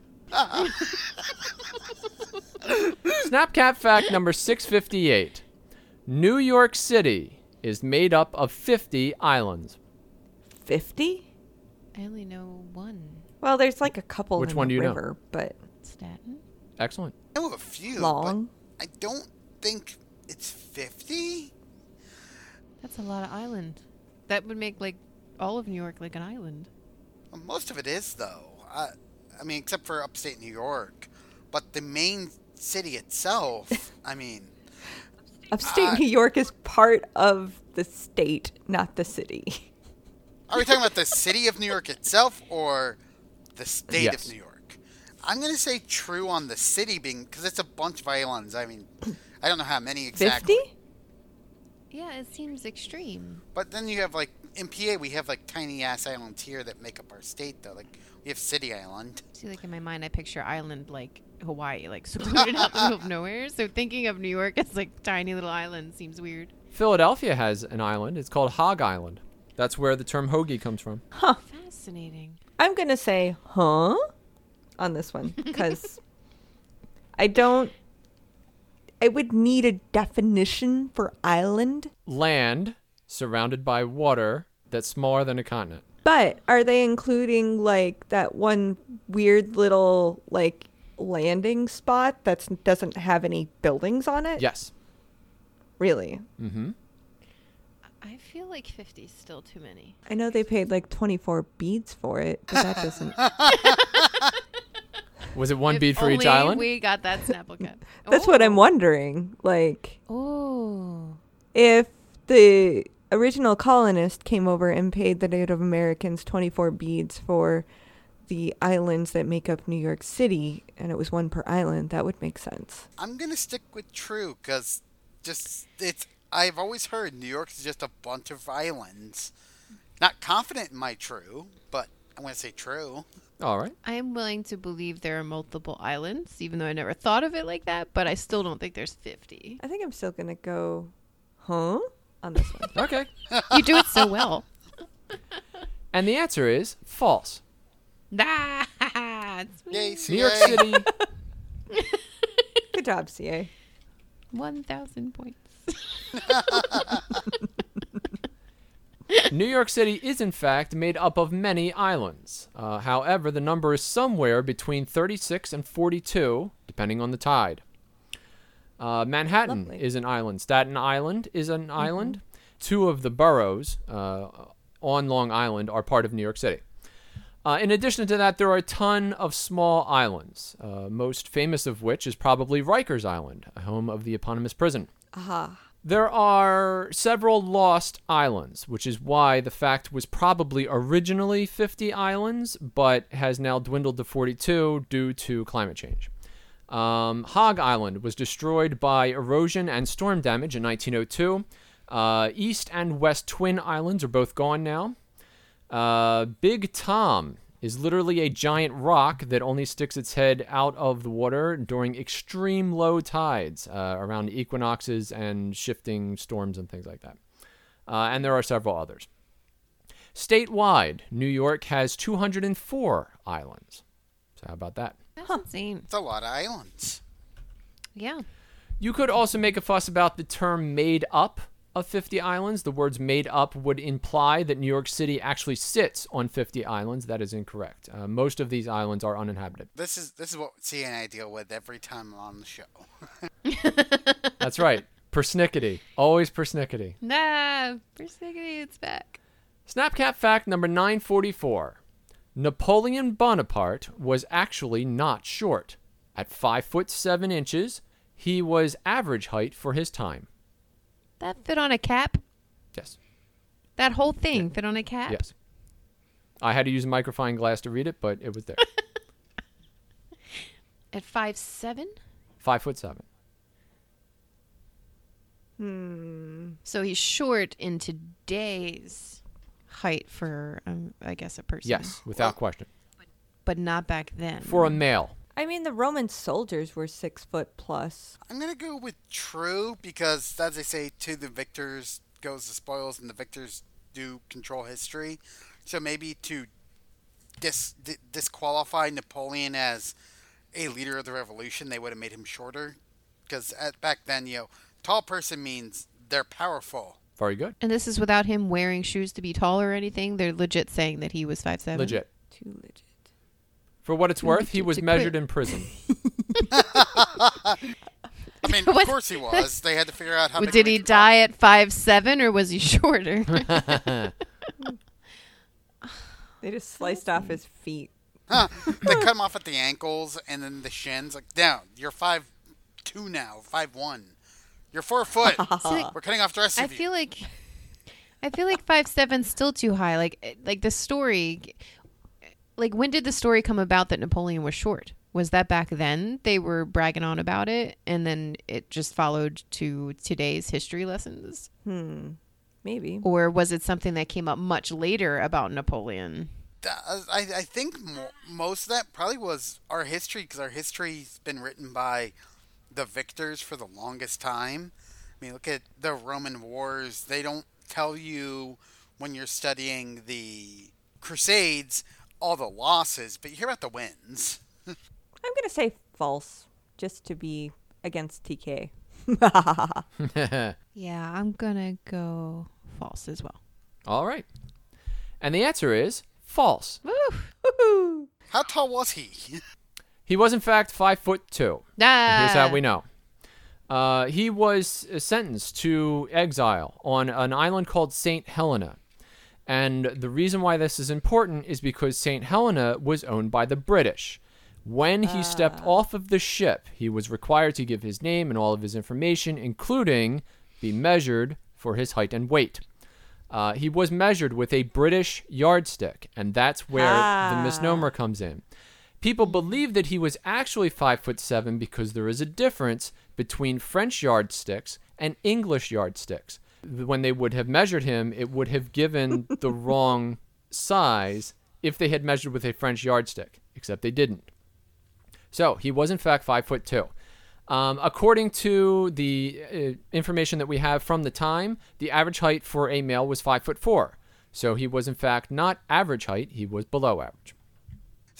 Snapcat fact number 658 New York City is made up of 50 islands. 50? I only know one. Well, there's like a couple Which in one the do you know? river, but Staten? Excellent. I know a few, long. but I don't think it's 50. That's a lot of island. That would make, like, all of New York like an island. Well, most of it is, though. I, I mean, except for upstate New York. But the main city itself, I mean, Upstate Uh, New York is part of the state, not the city. are we talking about the city of New York itself or the state Yes. of New York? I'm going to say true on the city being, because it's a bunch of islands. I mean, I don't know how many exactly. 50? Yeah, it seems extreme. But then you have like in PA, we have like tiny ass islands here that make up our state, though. Like we have City Island. See, like in my mind, I picture island like Hawaii, like secluded out in the middle of nowhere. So thinking of New York as like tiny little island seems weird. Philadelphia has an island. It's called Hog Island. That's where the term hoagie comes from. Huh. Fascinating. I'm going to say, huh? On this one, because I don't. I would need a definition for island, Land surrounded by water that's smaller than a continent. but are they including like that one weird little like landing spot that doesn't have any buildings on it? Yes. Really? Mm-hmm. I feel like 50 is still too many. I know they paid like 24 beads for it, but that doesn't. Was it one If bead for each island? We got that Snapple cap. That's what I'm wondering. Like, Oh. if the original colonist came over and paid the Native Americans 24 beads for the islands that make up New York City, and it was one per island, that would make sense. I'm gonna stick with true because just it's. I've always heard New York is just a bunch of islands. Not confident in my true, but I'm gonna say true. All right. I am willing to believe there are multiple islands, even though I never thought of it like that, but I still don't think there's 50. I think I'm still going to go, huh? On this one. Okay. You do it so well. and the answer is false. Nah, it's me. Yay, New York City. Good job, CA. 1,000 points. New York City is, in fact, made up of many islands. Uh, however, the number is somewhere between 36 and 42, depending on the tide. Uh, Manhattan Lovely. is an island. Staten Island is an island. Two of the boroughs uh, on Long Island are part of New York City. Uh, in addition to that, there are a ton of small islands, uh, most famous of which is probably Rikers Island, home of the eponymous prison. Aha. There are several lost islands, which is why the fact was probably originally 50 islands, but has now dwindled to 42 due to climate change. Um, Hog Island was destroyed by erosion and storm damage in 1902. Uh, East and West Twin Islands are both gone now. Uh, Big Tom is literally a giant rock that only sticks its head out of the water during extreme low tides uh, around equinoxes and shifting storms and things like that. Uh, and there are several others. Statewide, New York has 204 islands. So, how about that? That's insane. It's a lot of islands. Yeah. You could also make a fuss about the term made up of 50 islands. The words made up would imply that New York City actually sits on 50 islands. That is incorrect. Uh, most of these islands are uninhabited. This is this is what C and I deal with every time I'm on the show. That's right. Persnickety. Always persnickety. Nah, persnickety, it's back. Snapcap fact number 944. Napoleon Bonaparte was actually not short. At 5 foot 7 inches, he was average height for his time. That fit on a cap. Yes. That whole thing fit on a cap. Yes. I had to use a microfine glass to read it, but it was there. At five seven. 5 foot 7. Hmm. So he's short in today's height for, um, I guess, a person. Yes, without question. But not back then. For a male. I mean, the Roman soldiers were six foot plus. I'm gonna go with true because, as they say, to the victors goes the spoils, and the victors do control history. So maybe to dis- di- disqualify Napoleon as a leader of the revolution, they would have made him shorter. Because back then, you know, tall person means they're powerful. Very good. and this is without him wearing shoes to be tall or anything. They're legit saying that he was five seven. Legit. Too legit. For what it's worth, he was measured in prison. I mean, of course he was. They had to figure out how. Well, Did he die at five seven or was he shorter? They just sliced off his feet. Huh. they cut him off at the ankles and then the shins. Like, down. You're five two now, five one. You're four foot. We're cutting off the rest I of you. feel like I feel like five seven's still too high. Like eh, like the story, like when did the story come about that Napoleon was short? Was that back then they were bragging on about it, and then it just followed to today's history lessons, hmm. Maybe. or was it something that came up much later about Napoleon? I, I think mo- most of that probably was our history because our history's been written by the victors for the longest time. I mean, look at the Roman wars. They don't tell you when you're studying the Crusades all the losses, but you hear about the wins. I'm going to say false, just to be against TK. Yeah, I'm gonna go false as well. All right. And the answer is false. Woo! How tall was he? He was, in fact, five foot two. Ah, Here's how we know. Uh, he was uh, sentenced to exile on an island called St. Helena. And the reason why this is important is because St. Helena was owned by the British. When he stepped off of the ship, he was required to give his name and all of his information, including be measured for his height and weight. Uh, he was measured with a British yardstick, and that's where the Ah. misnomer comes in. People believe that he was actually five foot seven because there is a difference between French yardsticks and English yardsticks. When they would have measured him, it would have given the wrong size if they had measured with a French yardstick, except they didn't. So he was in fact five foot two. Um, according to the uh, information that we have from the time, the average height for a male was five foot four. So he was in fact not average height; he was below average.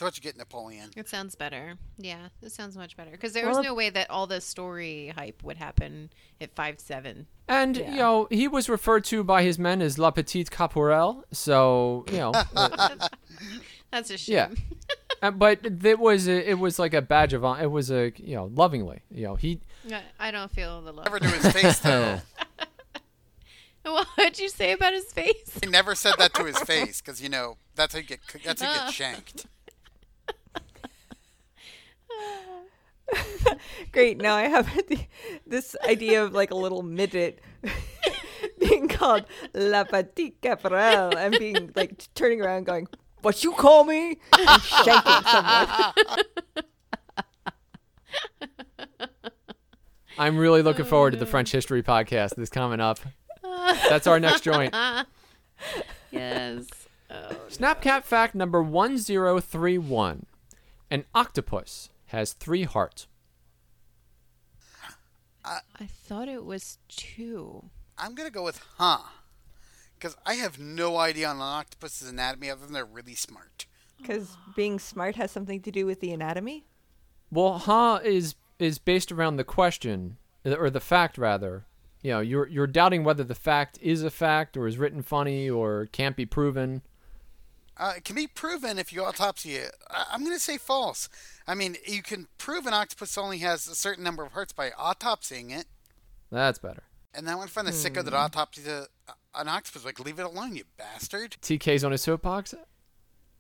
So what you get, Napoleon? It sounds better. Yeah, it sounds much better because there Well, was no way that all the story hype would happen at five seven. And you know, he was referred to by his men as La Petite Caporal. So you know, uh, That's a shame. yeah. Uh, but it was a, it was like a badge of honor. It was a you know lovingly. You know he I- I don't feel the love. Never to his face though. What'd you say about his face? he never said that to his face because you know that's how you get that's how you get shanked. Great. Now I have the, this idea of like a little midget being called La Petite Caporal and being like turning around going, What you call me? And shanking someone. I'm really looking forward to the French history podcast that's coming up. That's our next joint. Yes. Oh, Snapcat fact number 1031. An octopus has three hearts. I thought it was two. I'm gonna go with huh, because I have no idea on an octopus's anatomy other than they're really smart. Because being smart has something to do with the anatomy. Well, huh is is based around the question or the fact rather. You know, you're you're doubting whether the fact is a fact or is written funny or can't be proven. Uh, it can be proven if you autopsy it. I- I'm going to say false. I mean, you can prove an octopus only has a certain number of hearts by autopsying it. That's better. And then I want to find the sicko that autopsies a, an octopus. Like, leave it alone, you bastard. TK's on his soapbox.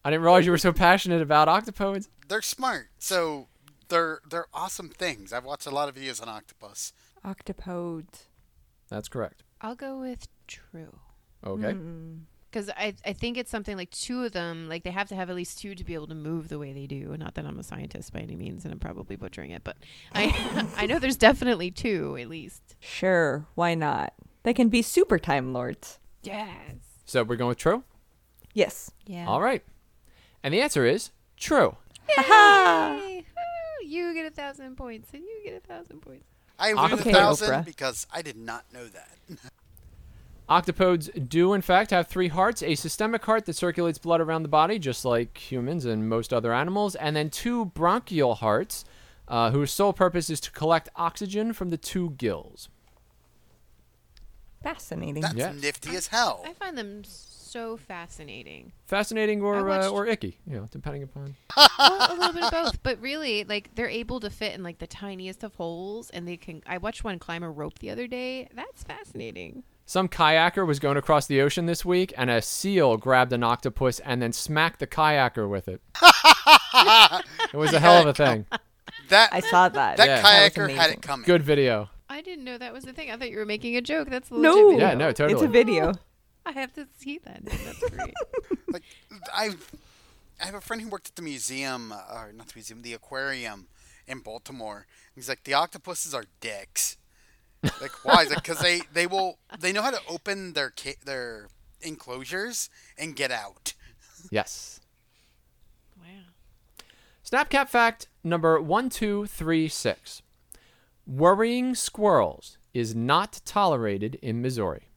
I didn't realize you were so passionate about octopodes. They're smart, so they're they're awesome things. I've watched a lot of videos on octopus. Octopodes. That's correct. I'll go with true. Okay. Hmm. Because I, I think it's something like two of them, like they have to have at least two to be able to move the way they do. Not that I'm a scientist by any means, and I'm probably butchering it, but I I know there's definitely two at least. Sure, why not? They can be super time lords. Yes. So we're going with true. Yes. Yeah. All right. And the answer is true. Yay! Woo! You get a thousand points, and you get a thousand points. I lose Okay, a thousand Oprah. because I did not know that. Octopodes do, in fact, have three hearts a systemic heart that circulates blood around the body, just like humans and most other animals, and then two branchial hearts, uh, whose sole purpose is to collect oxygen from the two gills. Fascinating. That's Yes. nifty as hell. I find them so fascinating. Fascinating or, I uh, or icky, you know, depending upon. well, a little bit of both, but really, like they're able to fit in like the tiniest of holes, and they can. I watched one climb a rope the other day. That's fascinating. Some kayaker was going across the ocean this week, and a seal grabbed an octopus and then smacked the kayaker with it. it was a hell of a thing. That I saw that. that Yeah. That kayaker had amazing. it coming. Good video. I didn't know that was the thing. I thought you were making a joke. That's a legit No. video. Yeah, no, totally. It's a video. I have to see that. That's great. Like I, I have a friend who worked at the museum, uh, or not the museum, the aquarium in Baltimore. He's like, the octopuses are dicks. Like why? Because they they will they know how to open their ca- their enclosures and get out. Yes. wow. Snapcat fact number 1236. Worrying squirrels is not tolerated in Missouri.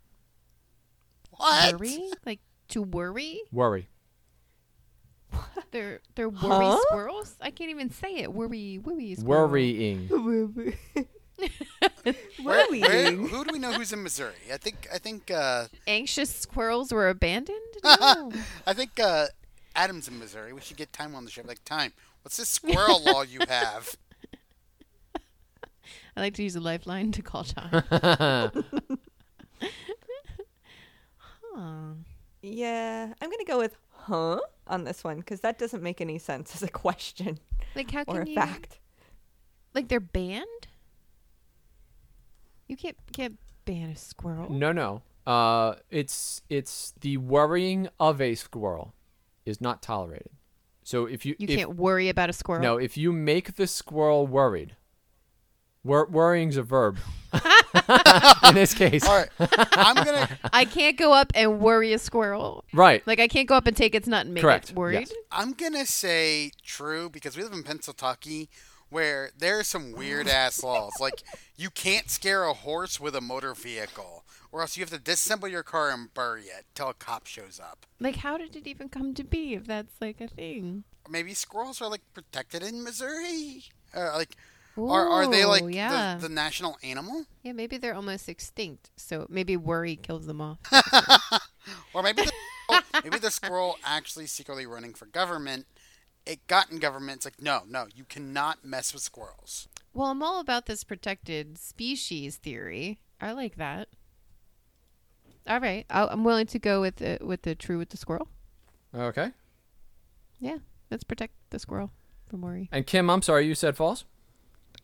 What? Worry? Like to worry? Worry. They're they're worry Huh? squirrels? I can't even say it. Worry, worry squirrel. Worrying. Where, where, who do we know who's in Missouri? I think I think uh, Anxious squirrels were abandoned? No. I think uh, Adam's in Missouri. We should get time on the show. Like time. What's this squirrel law you have? I like to use a lifeline to call time. huh. Yeah, I'm gonna go with huh on this one because that doesn't make any sense as a question Like how or can a you fact. like they're banned? You can't can't ban a squirrel. No, no. Uh, it's it's the worrying of a squirrel is not tolerated. So if you You if, can't worry about a squirrel. no if you make the squirrel worried, wor- worrying's a verb. in this case, All right, I'm gonna I can't go up and worry a squirrel. right? Like I can't go up and take its nut and make Correct. it worried. Yes. I'm gonna say true because we live in Pennsylvania, where there are some weird ass laws. Like you can't scare a horse with a motor vehicle, or else you have to disassemble your car and bury it till a cop shows up. Like how did it even come to be if that's like a thing? Maybe squirrels are like protected in Missouri. Uh, like, are are they like yeah. the, the national animal? Yeah, maybe they're almost extinct. So maybe worry kills them off. Or maybe the, maybe the squirrel actually secretly running for government. It got in government. It's like, no, no, you cannot mess with squirrels. well, I'm all about this protected species theory. I like that. All right, I'll, I'm willing to go with the with the true with the squirrel. Okay. Yeah, let's protect the squirrel from worry. And Kim, I'm sorry, you said false.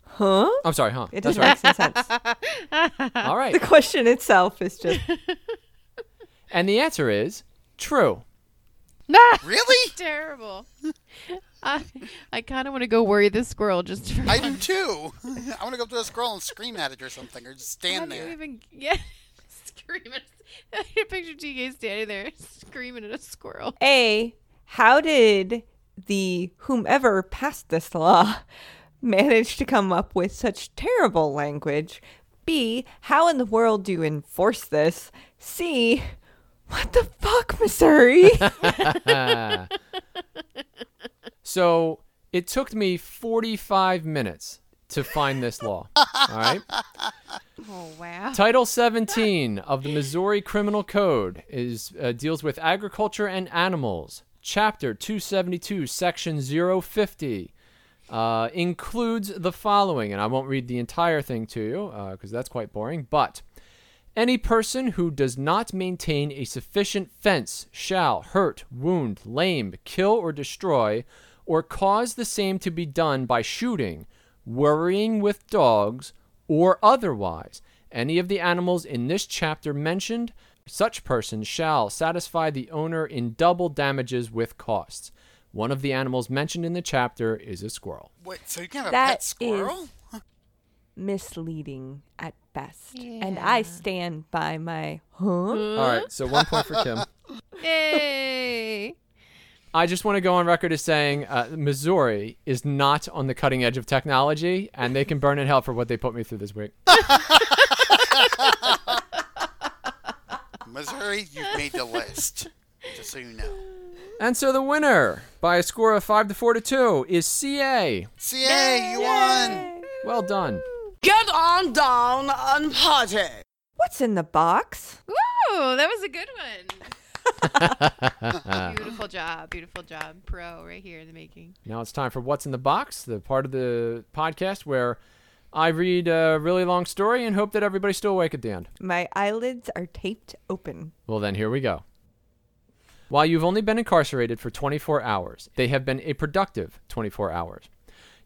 Huh? I'm sorry, huh? It That's doesn't right. make sense. All right. The question itself is just And the answer is true. Really? Terrible. I I kind of want to go worry this squirrel just for I do too. I want to go up to a squirrel and scream at it or something, or just stand there. How stand do you there. even get screaming. I picture of TK standing there screaming at a squirrel. A, how did the whomever passed this law manage to come up with such terrible language? B, how in the world do you enforce this? C, what the fuck, Missouri? So it took me 45 minutes to find this law. All right. Oh wow. Title 17 of the Missouri Criminal Code is uh, deals with agriculture and animals. Chapter 272, Section 050 uh, includes the following, and I won't read the entire thing to you because that's quite boring. But any person who does not maintain a sufficient fence shall hurt, wound, lame, kill, or destroy, or cause the same to be done by shooting, worrying with dogs, or otherwise any of the animals in this chapter mentioned, such person shall satisfy the owner in double damages with costs. One of the animals mentioned in the chapter is a squirrel. Wait, so you can have a That pet squirrel? is- Misleading at best. And I stand by my huh? All right, so one point for Kim. Yay! I just want to go on record as saying uh, Missouri is not on the cutting edge of technology, and they can burn in hell for what they put me through this week. Missouri, you've made the list. Just so you know. And so the winner, by a score of five to four to two, is CA. CA, you won! Well done. Get on down and party. What's in the box? Ooh, that was a good one. beautiful job, beautiful job, pro right here in the making. Now it's time for What's in the Box, the part of the podcast where I read a really long story and hope that everybody's still awake at the end. My eyelids are taped open. Well, then here we go. While you've only been incarcerated for 24 hours, they have been a productive 24 hours.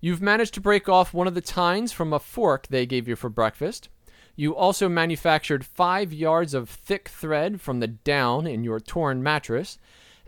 You've managed to break off one of the tines from a fork they gave you for breakfast. You also manufactured five yards of thick thread from the down in your torn mattress.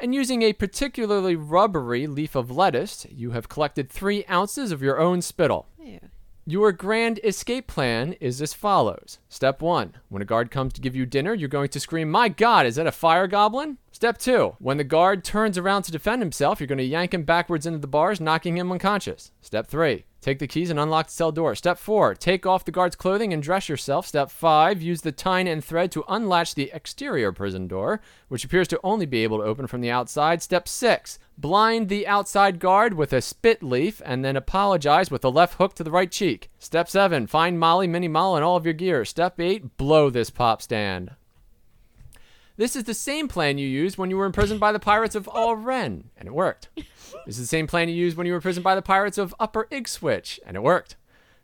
And using a particularly rubbery leaf of lettuce, you have collected three ounces of your own spittle. Ew. Your grand escape plan is as follows. Step one, when a guard comes to give you dinner, you're going to scream, My God, is that a fire goblin? Step two, when the guard turns around to defend himself, you're going to yank him backwards into the bars, knocking him unconscious. Step three, take the keys and unlock the cell door. Step four, take off the guard's clothing and dress yourself. Step five, use the tine and thread to unlatch the exterior prison door, which appears to only be able to open from the outside. Step six, blind the outside guard with a spit leaf and then apologize with a left hook to the right cheek. Step seven, find Molly, Minnie Mall, and all of your gear. Step eight, blow this pop stand. This is the same plan you used when you were imprisoned by the pirates of All Ren, and it worked. This is the same plan you used when you were imprisoned by the pirates of Upper Igswitch, and it worked.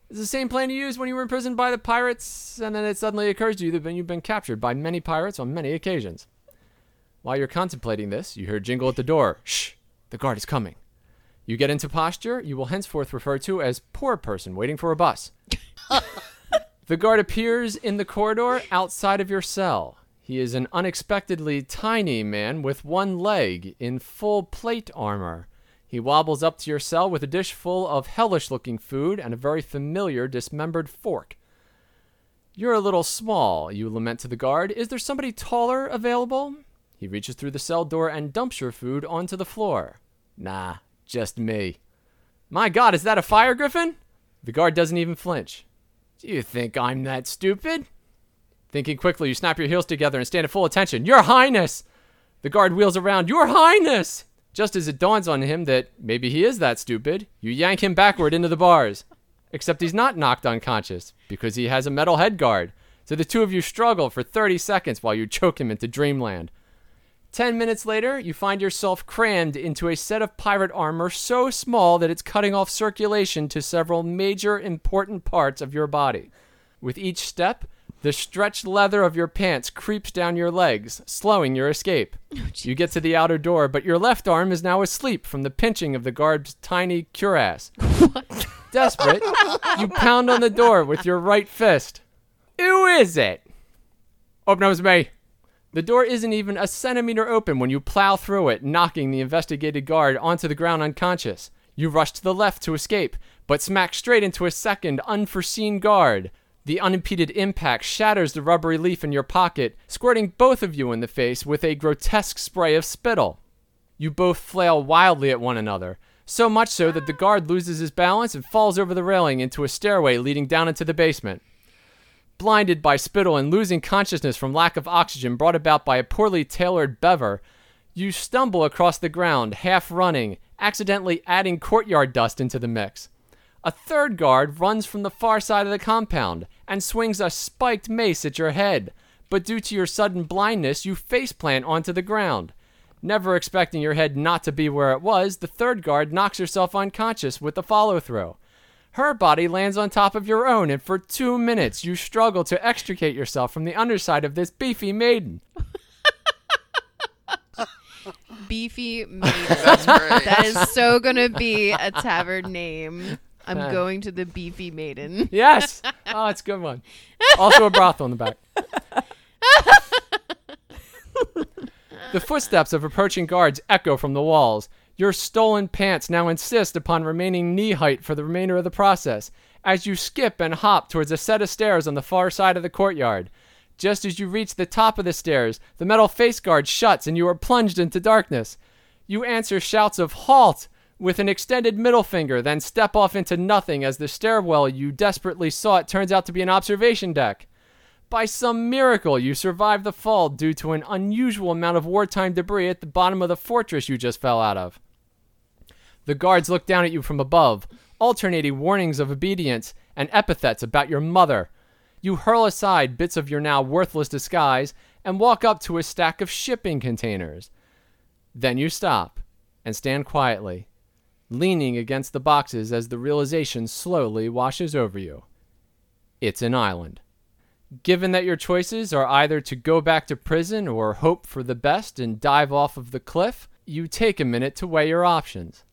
This is the same plan you used when you were imprisoned by the pirates, and then it suddenly occurs to you that you've been captured by many pirates on many occasions. While you're contemplating this, you hear a jingle at the door. Shh, the guard is coming. You get into posture you will henceforth refer to as poor person waiting for a bus. the guard appears in the corridor outside of your cell. He is an unexpectedly tiny man with one leg in full plate armor. He wobbles up to your cell with a dish full of hellish looking food and a very familiar dismembered fork. You're a little small, you lament to the guard. Is there somebody taller available? He reaches through the cell door and dumps your food onto the floor. Nah, just me. My god, is that a fire griffin? The guard doesn't even flinch. Do you think I'm that stupid? Thinking quickly, you snap your heels together and stand at full attention. Your Highness! The guard wheels around. Your Highness! Just as it dawns on him that maybe he is that stupid, you yank him backward into the bars. Except he's not knocked unconscious because he has a metal head guard. So the two of you struggle for 30 seconds while you choke him into dreamland. Ten minutes later, you find yourself crammed into a set of pirate armor so small that it's cutting off circulation to several major important parts of your body. With each step, the stretched leather of your pants creeps down your legs, slowing your escape. Oh, you get to the outer door, but your left arm is now asleep from the pinching of the guard's tiny cuirass. Desperate, you pound on the door with your right fist. Who is it? Open up, it's me. The door isn't even a centimeter open when you plow through it, knocking the investigated guard onto the ground unconscious. You rush to the left to escape, but smack straight into a second unforeseen guard. The unimpeded impact shatters the rubbery leaf in your pocket, squirting both of you in the face with a grotesque spray of spittle. You both flail wildly at one another, so much so that the guard loses his balance and falls over the railing into a stairway leading down into the basement. Blinded by spittle and losing consciousness from lack of oxygen brought about by a poorly tailored bever, you stumble across the ground, half running, accidentally adding courtyard dust into the mix. A third guard runs from the far side of the compound and swings a spiked mace at your head, but due to your sudden blindness, you faceplant onto the ground. Never expecting your head not to be where it was, the third guard knocks herself unconscious with a follow throw. Her body lands on top of your own, and for two minutes you struggle to extricate yourself from the underside of this beefy maiden. Beefy maiden. That's that is so gonna be a tavern name. I'm Uh. going to the Beefy Maiden. Yes! Oh, it's a good one. Also a brothel in the back. the footsteps of approaching guards echo from the walls. Your stolen pants now insist upon remaining knee height for the remainder of the process as you skip and hop towards a set of stairs on the far side of the courtyard. Just as you reach the top of the stairs, the metal face guard shuts and you are plunged into darkness. You answer shouts of halt with an extended middle finger, then step off into nothing as the stairwell you desperately sought turns out to be an observation deck. By some miracle, you survive the fall due to an unusual amount of wartime debris at the bottom of the fortress you just fell out of. The guards look down at you from above, alternating warnings of obedience and epithets about your mother. You hurl aside bits of your now worthless disguise and walk up to a stack of shipping containers. Then you stop and stand quietly, leaning against the boxes as the realization slowly washes over you. It's an island. Given that your choices are either to go back to prison or hope for the best and dive off of the cliff, you take a minute to weigh your options.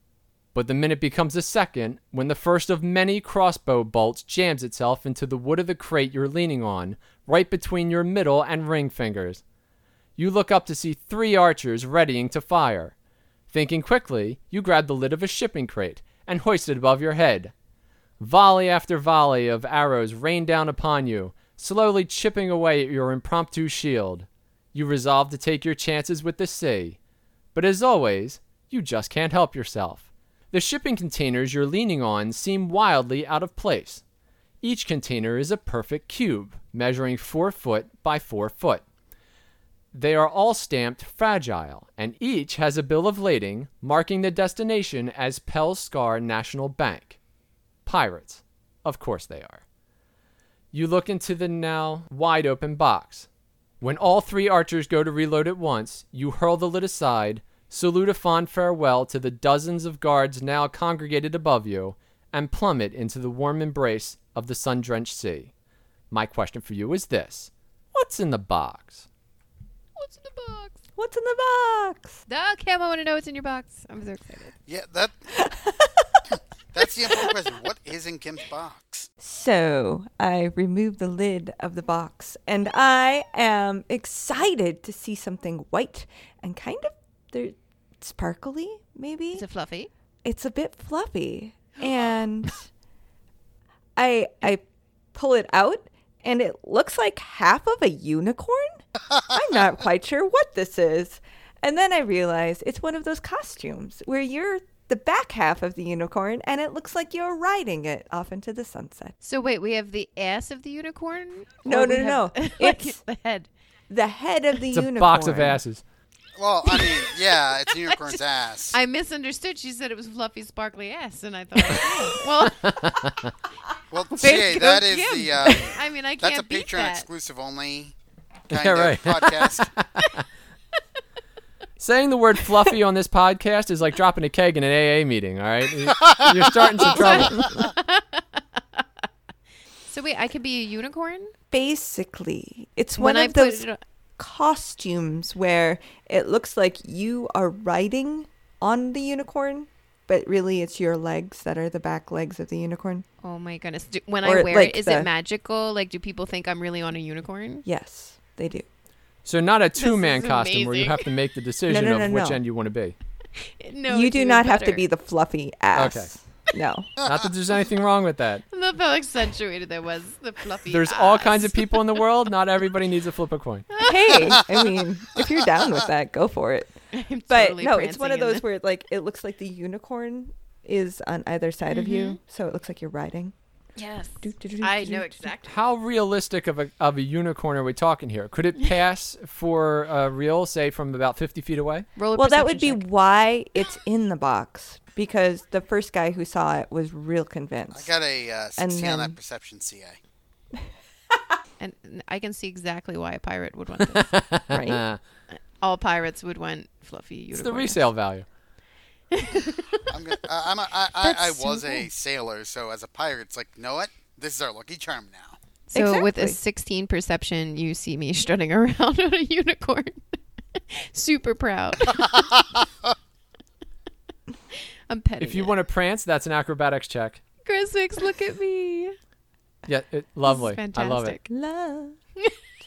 But the minute becomes a second when the first of many crossbow bolts jams itself into the wood of the crate you're leaning on, right between your middle and ring fingers. You look up to see three archers readying to fire. Thinking quickly, you grab the lid of a shipping crate and hoist it above your head. Volley after volley of arrows rain down upon you, slowly chipping away at your impromptu shield. You resolve to take your chances with the sea. But as always, you just can't help yourself. The shipping containers you're leaning on seem wildly out of place. Each container is a perfect cube, measuring 4 foot by 4 foot. They are all stamped fragile, and each has a bill of lading marking the destination as Pelskar National Bank. Pirates. Of course they are. You look into the now wide open box. When all three archers go to reload at once, you hurl the lid aside, salute a fond farewell to the dozens of guards now congregated above you, and plummet into the warm embrace of the sun drenched sea. My question for you is this What's in the box? What's in the box? What's in the box? Okay, I want to know what's in your box. I'm so excited. Yeah, that. that's the important question. What is in Kim's box? So I remove the lid of the box and I am excited to see something white and kind of there sparkly, maybe. Is it fluffy? it's a bit fluffy and i i pull it out and it looks like half of a unicorn i'm not quite sure what this is and then i realize it's one of those costumes where you're the back half of the unicorn and it looks like you're riding it off into the sunset So wait, we have the ass of the unicorn? No, no, no, have, no. like, It's- the head. the head of the It's unicorn a box of asses. Well, I mean, yeah, it's a unicorn's ass. I misunderstood. She said it was fluffy, sparkly ass, and I thought, oh, well, well, Way CA, to go, that is Kim. the. Um, I mean, I can't that's a beat Patreon that. exclusive only kind Yeah, of right. podcast. Saying the word fluffy on this podcast is like dropping a keg in an AA meeting, all right? You- You're starting some trouble. So wait, I could be a unicorn basically it's when one I of put those on- costumes where it looks like you are riding on the unicorn, but really it's your legs that are the back legs of the unicorn. Oh my goodness! Do, when Or, I wear like, it, is the- it magical? Like, do people think I'm really on a unicorn? Yes, they do. So not a two-man is costume where you have to make the decision no, of no, which no. end you want to be. No, you do even not have to be the fluffy ass. Okay. No. Not that there's anything wrong with that. I love how accentuated that was. The fluffy. There's all kinds of people in the world. Not everybody needs to flip a coin. Hey, I mean, if you're down with that, go for it. I'm But totally no, it's one of those this. where like it looks like the unicorn is on either side of Mm-hmm. you, so it looks like you're riding. Yes. Do, do, do, I do, know exactly. How realistic of a of a unicorn are we talking here? Could it pass for uh, real, say from about 50 feet away? Roll Well, that would be why it's in the box because the first guy who saw it was real convinced. I got a uh, And 60 on then- that perception CA. and I can see exactly why a pirate would want this. right? all pirates would want fluffy unicorn. It's the resale value. I'm gonna, uh, I'm a, I, I, I That's so was a cool. sailor, so as a pirate, it's like, you know what? This is our lucky charm now. So with a 16 perception, you see me strutting around on a unicorn. Super proud. I'm petting If you it. want to prance, that's an acrobatics check. Griswick, look at me. Yeah, it, lovely. I love it. fantastic. Love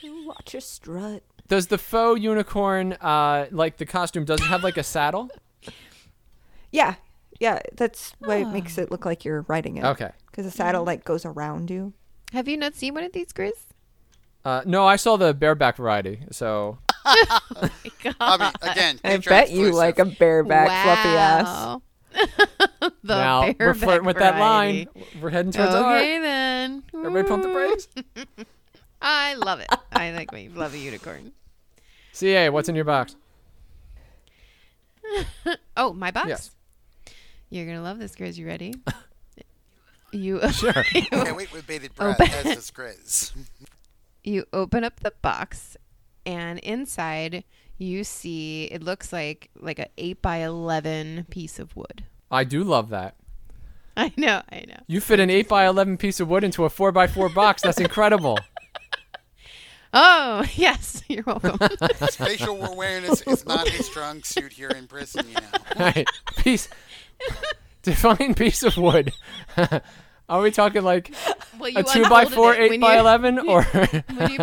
to watch you strut. Does the faux unicorn, uh, like the costume, does it have like a saddle? Yeah, yeah. That's why it makes it look like you're riding it. Okay. Because the saddle like goes around you. Have you not seen one of these, Grizz? Uh, no, I saw the bareback variety. So I mean, again, I Patreon bet you exclusive. like a bareback fluffy ass. The now we're bareback flirting with that line. variety. We're heading towards art. Okay then. Everybody pump the brakes. I love it. I like me. Love a unicorn. CA, what's in your box? Oh, my box. Yes. You're gonna love this, Grizz. You ready? you Sure. Can't wait with bated breath bet. as this Grizz. you open up the box, and inside you see it looks like like a eight by eleven piece of wood. I do love that. I know. I know. You fit an 8 by 11 piece of wood into a 4 by 4 box. That's incredible. Oh yes, you're welcome. Facial awareness is not a strong suit here in prison, you know. right. Piece. Define piece of wood. Are we talking like well, a two by four, it 8 when by you- 11? Or. you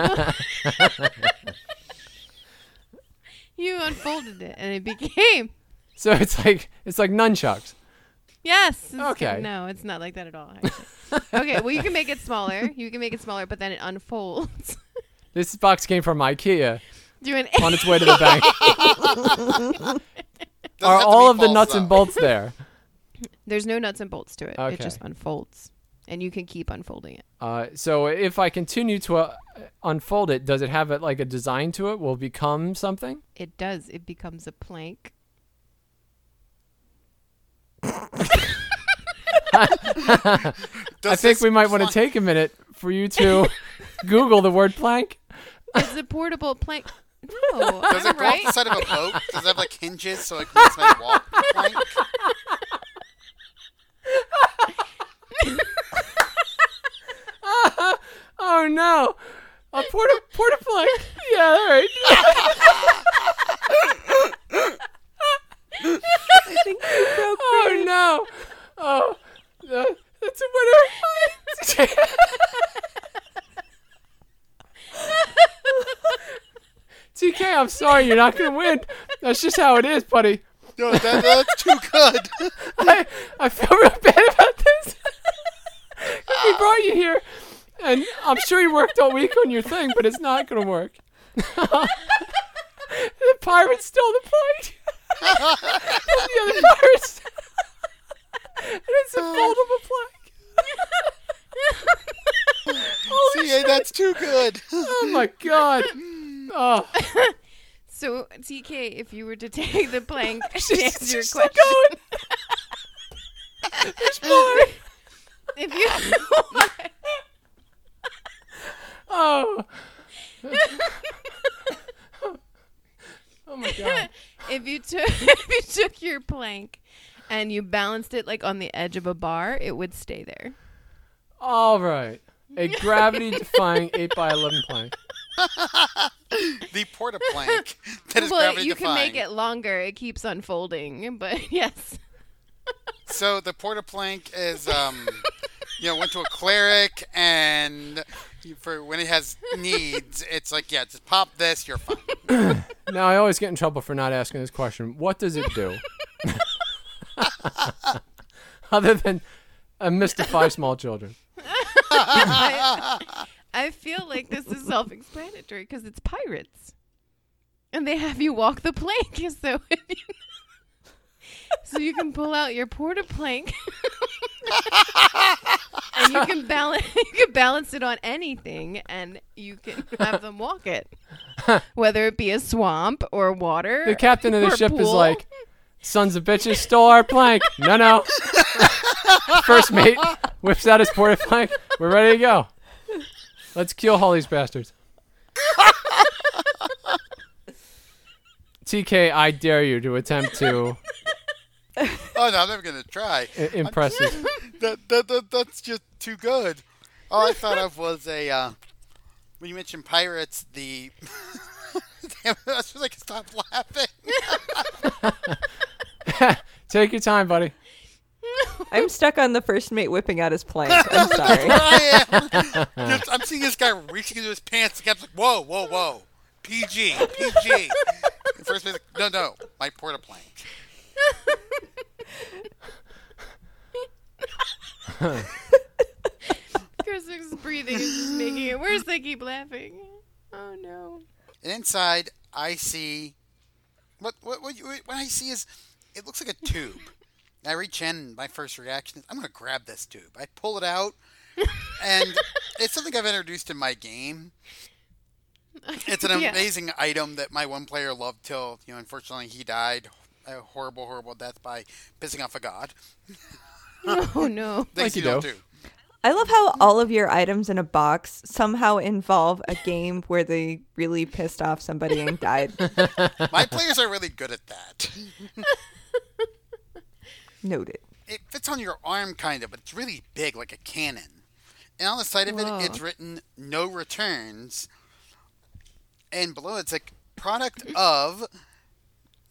you unfolded it and it became so it's like it's like nunchucks. yes Okay. good. no it's not like that at all okay well you can make it smaller you can make it smaller but then it unfolds This box came from IKEA do an on its way to the bank. Doesn't Are all be of the false, nuts and bolts there? there's no nuts and bolts to it Okay. it just unfolds and you can keep unfolding it Uh, so if I continue to uh, unfold it, does it have it like a design to it? Will it become something? it does it becomes a plank I think we might want to take a minute for you to Google the word plank. it's a portable plank no Does it go off the side of a boat? Does it have like hinges so it makes my walk plank? Oh no, a porta porta plank. Yeah, all right. oh no. Oh, the, that's a winner. TK, I'm sorry, you're not gonna win. That's just how it is, buddy. No, that, that's too good. I, I feel real bad about this. we brought you here, and I'm sure you worked all week on your thing, but it's not to work. the pirate stole the plate. the other pirates. and it's a uh. foldable plank. Holy CA, that's too good. Oh my god. Oh, so tk if you were to take the plank to she's, answer your question going. There's more. if you Oh. oh my god. if you took if you took your plank and you balanced it like on the edge of a bar, it would stay there. All right. A gravity defying 8 by 11 plank. The porta plank that is well, gravity you can make it longer. It keeps unfolding, but yes. So the porta plank is, um, you know, went to a cleric, and for when it has needs, it's like, yeah, just pop this, you're fine. Now I always get in trouble for not asking this question. What does it do? other than uh, mystify small children. I, feel like this is self-explanatory because it's pirates, and they have you walk the plank. So, if you, so you can pull out your porta plank, and you can balance you can balance it on anything, and you can have them walk it, whether it be a swamp or water. The captain of the ship is like, "Sons of bitches stole our plank." No, no. First mate whips out his porta plank. We're ready to go. Let's kill all these bastards. TK, I dare you to attempt to Oh no, I'm never gonna try. i- impress us. that, that, that that's just too good. All I thought of was a uh, when you mentioned pirates, the Damn, I was like, stop laughing. Take your time, buddy. I'm stuck on the first mate whipping out his plank. I'm sorry. I am. I'm seeing this guy reaching into his pants. The captain's like, whoa, whoa, whoa, PG, PG. And First mate's like, no, no, my porta plank. Chris's breathing is just making it worse. I keep laughing. Oh no. And inside, I see what what what, you, what I see is it looks like a tube. I reach in. and My first reaction is I'm going to grab this tube. I pull it out, and it's something I've introduced in my game. It's an Yeah. amazing item that my one player loved till you know. Unfortunately, he died a horrible, horrible death by pissing off a god. Oh no. Things you you don't do. do. I love how all of your items in a box somehow involve a game where they really pissed off somebody and died. My players are really good at that. Noted. it fits on your arm kind of, but it's really big like a cannon. And on the side of Whoa. it, it's written "No returns," and below it's like product of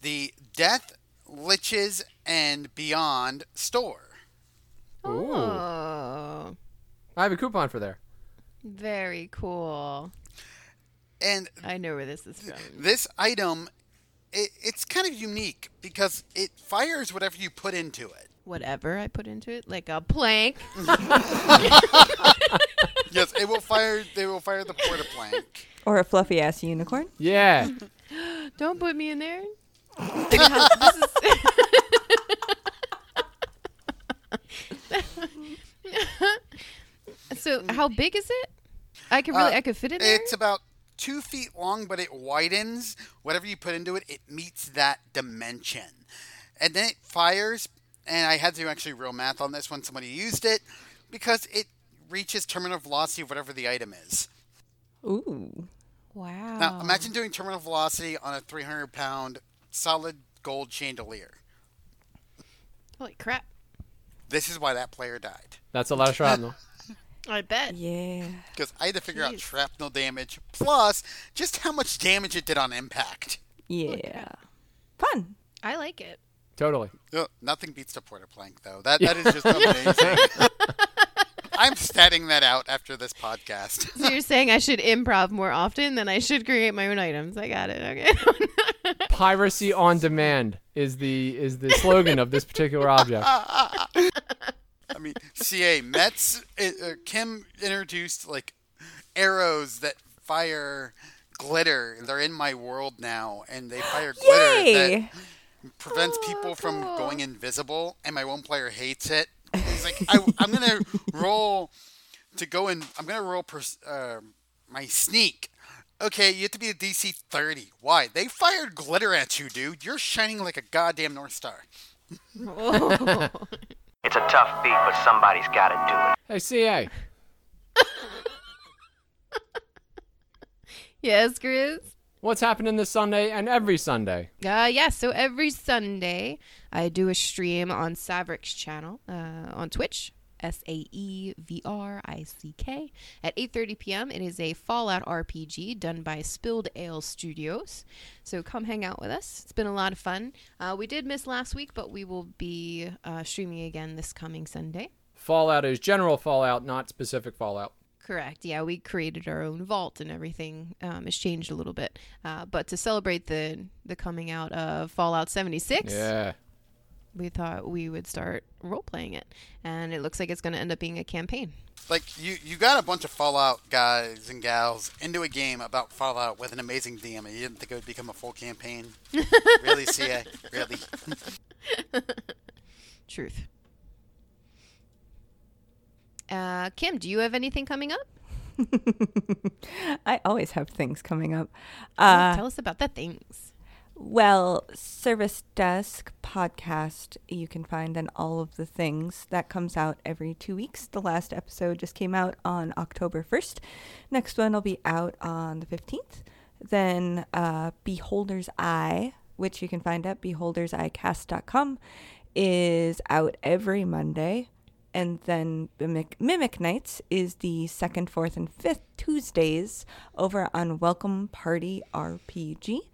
the Death, Liches, and Beyond store. Ooh. Oh. I have a coupon for there. Very cool. And I know where this is from. this item, it, it's kind of unique because it fires whatever you put into it. Whatever I put into it, like a plank. Yes, it will fire. They will fire the porta plank. Or a fluffy ass unicorn. Yeah. Don't put me in there. How- this is- so how big is it? I could really, Uh, I could fit it there. It's about two feet long, but it widens. Whatever you put into it, it meets that dimension. And then it fires. And I had to actually real math on this when somebody used it because it reaches terminal velocity of whatever the item is. Ooh. Wow. Now, imagine doing terminal velocity on a 300 pound solid gold chandelier. Holy crap! This is why that player died. That's a lot of shrapnel. I bet. Yeah. Because I had to figure out shrapnel damage plus just how much damage it did on impact. Yeah. Fun. I like it. Totally. No, nothing beats the porta plank, though. That that is just amazing. I'm statting that out after this podcast. So you're saying I should improv more often than I should create my own items. I got it. Okay. Piracy on demand is the is the slogan of this particular object. I mean, CA Mets. Uh, Kim introduced like arrows that fire glitter. They're in my world now, and they fire glitter Yay! that prevents Oh, people from going invisible. And my one player hates it. He's like, I, I'm gonna roll to go in. I'm gonna roll pers- uh, my sneak. Okay, you have to be a DC 30. Why? They fired glitter at you, dude. You're shining like a goddamn North Star. It's a tough beat, but somebody's gotta do it. Hey, CA. yes, Chris. What's happening this Sunday and every Sunday? Uh, yeah, so every Sunday I do a stream on Saevrick's channel uh, on Twitch, S A E V R I C K, at 8:30 p.m. It is a Fallout RPG done by Spilled Ale Studios. So come hang out with us. It's been a lot of fun. Uh, we did miss last week, but we will be uh, streaming again this coming Sunday. Fallout is general Fallout, not specific Fallout. Correct. Yeah, we created our own vault and everything. Um, has changed a little bit, uh, but to celebrate the the coming out of Fallout 76. Yeah. We thought we would start role playing it, and it looks like it's going to end up being a campaign. Like you, you got a bunch of Fallout guys and gals into a game about Fallout with an amazing DM, and you didn't think it would become a full campaign. really, CA? Really? Truth. Uh, Kim, do you have anything coming up? I always have things coming up. Uh, Tell us about the things. Well, Service Desk podcast, you can find on all of the things. That comes out every two weeks. The last episode just came out on October 1st. Next one will be out on the 15th. Then uh, Beholder's Eye, which you can find at beholderseyecast.com, is out every Monday. And then Mimic, Mimic Nights is the second, fourth, and fifth Tuesdays over on Welcome Party RPG.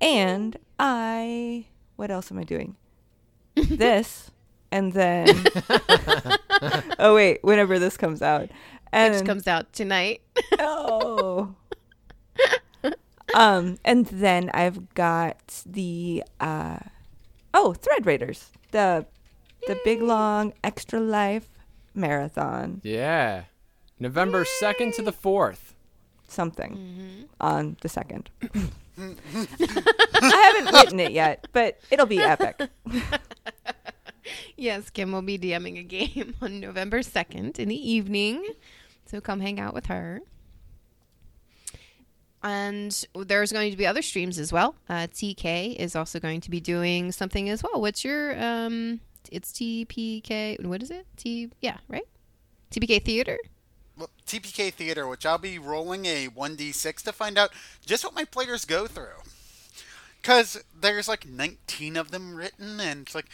And I, what else am I doing? this, and then, oh wait, whenever this comes out, and Which comes out tonight. oh, um, and then I've got the uh, oh, Thread Raiders, the the big long extra life marathon, Yeah. November 2nd to the 4th. Something on the second. I haven't written it yet, but it'll be epic. yes, Kim will be DMing a game on November 2nd in the evening. So come hang out with her. And there's going to be other streams as well. Uh, TK is also going to be doing something as well. What's your um? It's TPK. What is it? T. Yeah, right. TPK Theater. TPK Theater, which I'll be rolling a 1d6 to find out just what my players go through. Because there's like 19 of them written, and it's like,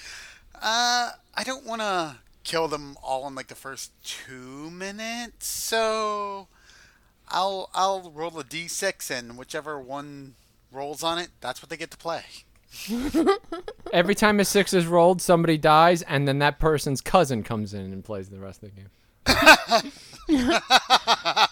uh, I don't want to kill them all in like the first two minutes, so I'll I'll roll a d6, and whichever one rolls on it, that's what they get to play. Every time a six is rolled, somebody dies, and then that person's cousin comes in and plays the rest of the game.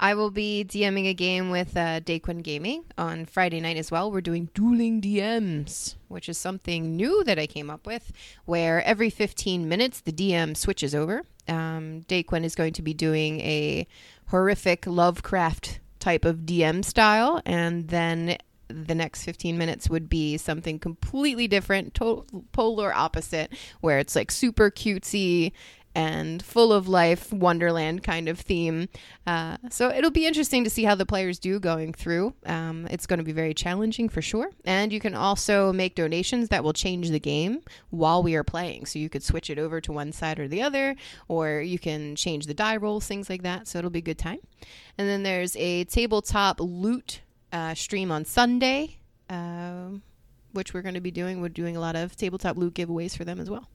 I will be DMing a game with uh, Daquin Gaming on Friday night as well. We're doing dueling DMs, which is something new that I came up with, where every 15 minutes the DM switches over. Um, Daquin is going to be doing a horrific Lovecraft type of DM style, and then the next 15 minutes would be something completely different, to- polar opposite, where it's like super cutesy and full of life, Wonderland kind of theme. Uh, so it'll be interesting to see how the players do going through. Um, it's going to be very challenging for sure. And you can also make donations that will change the game while we are playing. So you could switch it over to one side or the other, or you can change the die rolls, things like that. So it'll be a good time. And then there's a tabletop loot uh, stream on Sunday. Um, which we're going to be doing. We're doing a lot of tabletop loot giveaways for them as well.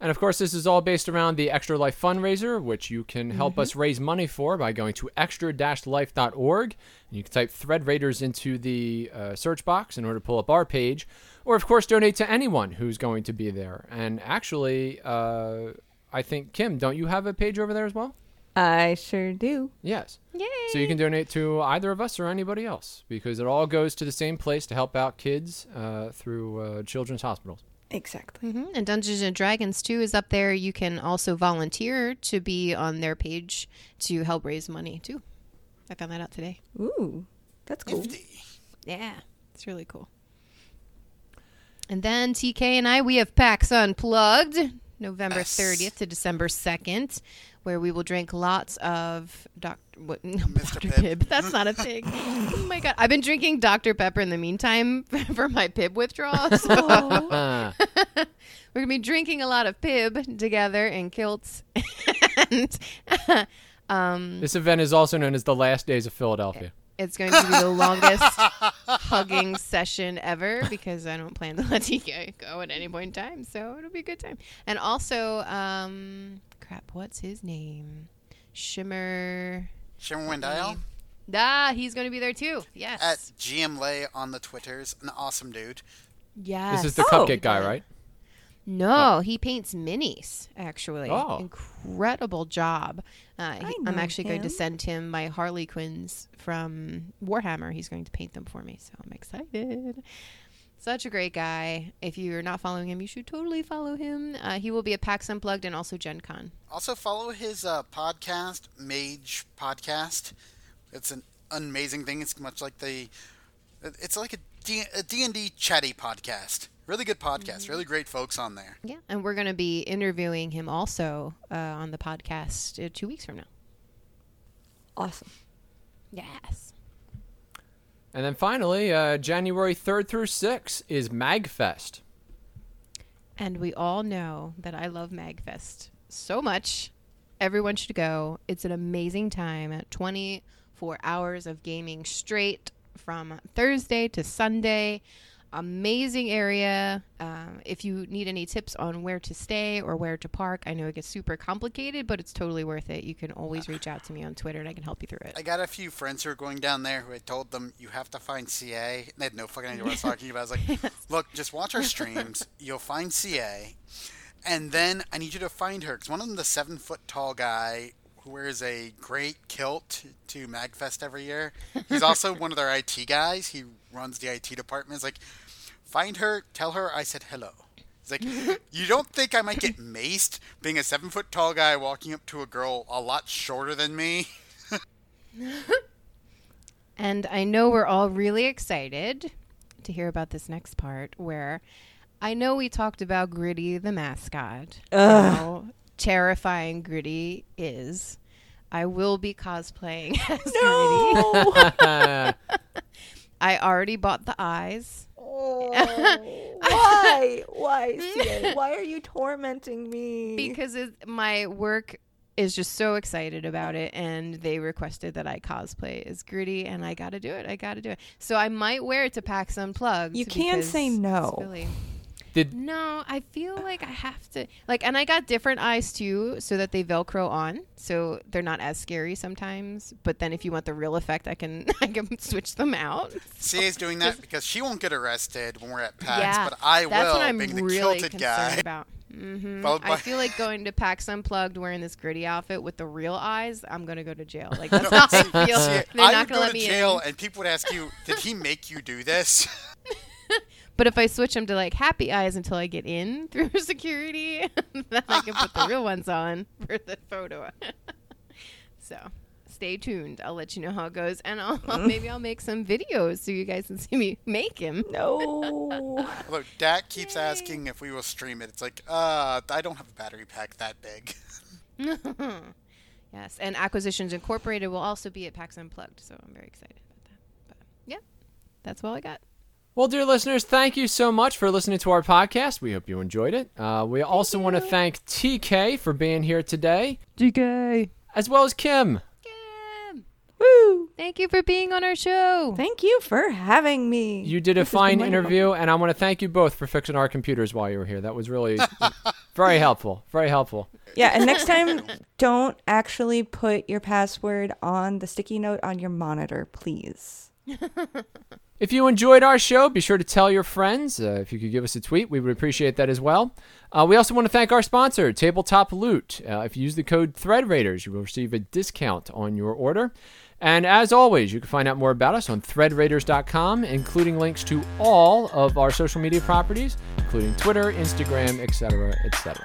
And of course, this is all based around the Extra Life fundraiser, which you can help us raise money for by going to extra-life.org. And you can type Thread Raiders into the uh, search box in order to pull up our page, or of course, donate to anyone who's going to be there. And actually, uh, I think Kim, don't you have a page over there as well? I sure do. Yes. Yay! So you can donate to either of us or anybody else because it all goes to the same place to help out kids uh, through uh, children's hospitals. Exactly. hmm And Dungeons and Dragons 2 is up there. You can also volunteer to be on their page to help raise money too. I found that out today. Ooh, that's cool. Nifty. Yeah, it's really cool. And then TK and I, we have PAX Unplugged, November 30th to December 2nd, where we will drink lots of Dr. What, no, Mr. Dr. Pibb. Pibb. That's not a thing. oh my God. I've been drinking Dr. Pepper in the meantime for my Pibb withdrawals. Ah. We're going to be drinking a lot of Pibb together in kilts. and um, This event is also known as the Last Days of Philadelphia. it's going to be the longest hugging session ever because I don't plan to let TK go at any point in time. So it'll be a good time. And also, um, crap, what's his name? Shimmer. Shimmer Wendell Ah, he's going to be there too. Yes. at GM Lay on the Twitters, an awesome dude. yes. This is the Oh. cupcake guy, right? No, he paints minis. Actually, Oh. incredible job. Uh, he- I I'm know actually going to send him my Harley Quinns from Warhammer. He's going to paint them for me, so I'm excited. Such a great guy. If you're not following him, you should totally follow him. Uh, he will be at PAX Unplugged and also Gen Con. Also, follow his uh, podcast, Mage Podcast. It's an amazing thing. It's much like the. It's like a D- a D&D chatty podcast. Really good podcast. Really great folks on there. Yeah, and we're going to be interviewing him also uh, on the podcast uh, two weeks from now. Awesome. Yes. And then finally, uh, January 3rd through 6th is MagFest. And we all know that I love MagFest so much. Everyone should go. It's an amazing time. 24 hours of gaming straight from Thursday to Sunday. Amazing area. Um, if you need any tips on where to stay or where to park, I know it gets super complicated, but it's totally worth it. You can always reach out to me on Twitter and I can help you through it. I got a few friends who are going down there who I told them you have to find CA. And they had no fucking idea what I was talking about. I was like, look, just watch our streams. You'll find CA. And then I need you to find her. Because one of them, the seven foot tall guy who wears a great kilt to MagFest every year, he's also one of their IT guys. He runs the IT department. It's like, find her, tell her I said hello. It's like, you don't think I might get maced being a seven foot tall guy walking up to a girl a lot shorter than me? And I know we're all really excited to hear about this next part where I know we talked about Gritty the mascot. How terrifying Gritty is. I will be cosplaying as Gritty. I already bought the eyes. Oh, why? Why, CA? Why are you tormenting me? because it, my work is just so excited about it and they requested that I cosplay as Gritty and I got to do it. I got to do it. So I might wear it to PAX Unplugged. You can't say it's no. Billy. Did No, I feel like I have to like and I got different eyes too so that they velcro on so they're not as scary sometimes, but then if you want the real effect I can I can switch them out. CA's doing that because she won't get arrested when we're at PAX, yeah. but I that's will, what I'm being the really kilted concerned guy. about. hmm Followed I feel like going to PAX Unplugged wearing this gritty outfit with the real eyes. I'm gonna go to jail. Like that's how I feel. See, They're I not would gonna go let to me jail, in. and people would ask you, "Did he make you do this?" But if I switch them to like happy eyes until I get in through security, then I can put the real ones on for the photo. so stay tuned. I'll let you know how it goes, and I'll, maybe I'll make some videos so you guys can see me make him. no. Look, Dak keeps asking if we will stream it. It's like, uh, I don't have a battery pack that big. Yes, and Acquisitions Incorporated will also be at PAX Unplugged, so I'm very excited about that. But yeah, that's all I got. Well, dear listeners, thank you so much for listening to our podcast. We hope you enjoyed it. Uh, we also want to thank TK for being here today, TK. as well as Kim. Kim, Woo! thank you for being on our show. Thank you for having me. You did a This has fine interview, and I want to thank you both for fixing our computers while you were here. That was really very helpful. Very helpful. Yeah, and next time, don't actually put your password on the sticky note on your monitor, please. If you enjoyed our show, be sure to tell your friends. Uh, if you could give us a tweet, we would appreciate that as well. Uh, we also want to thank our sponsor, Tabletop Loot. Uh, if you use the code ThreadRaiders, you will receive a discount on your order. And as always, you can find out more about us on threadraiders.com, including links to all of our social media properties, including Twitter, Instagram, etc., etc.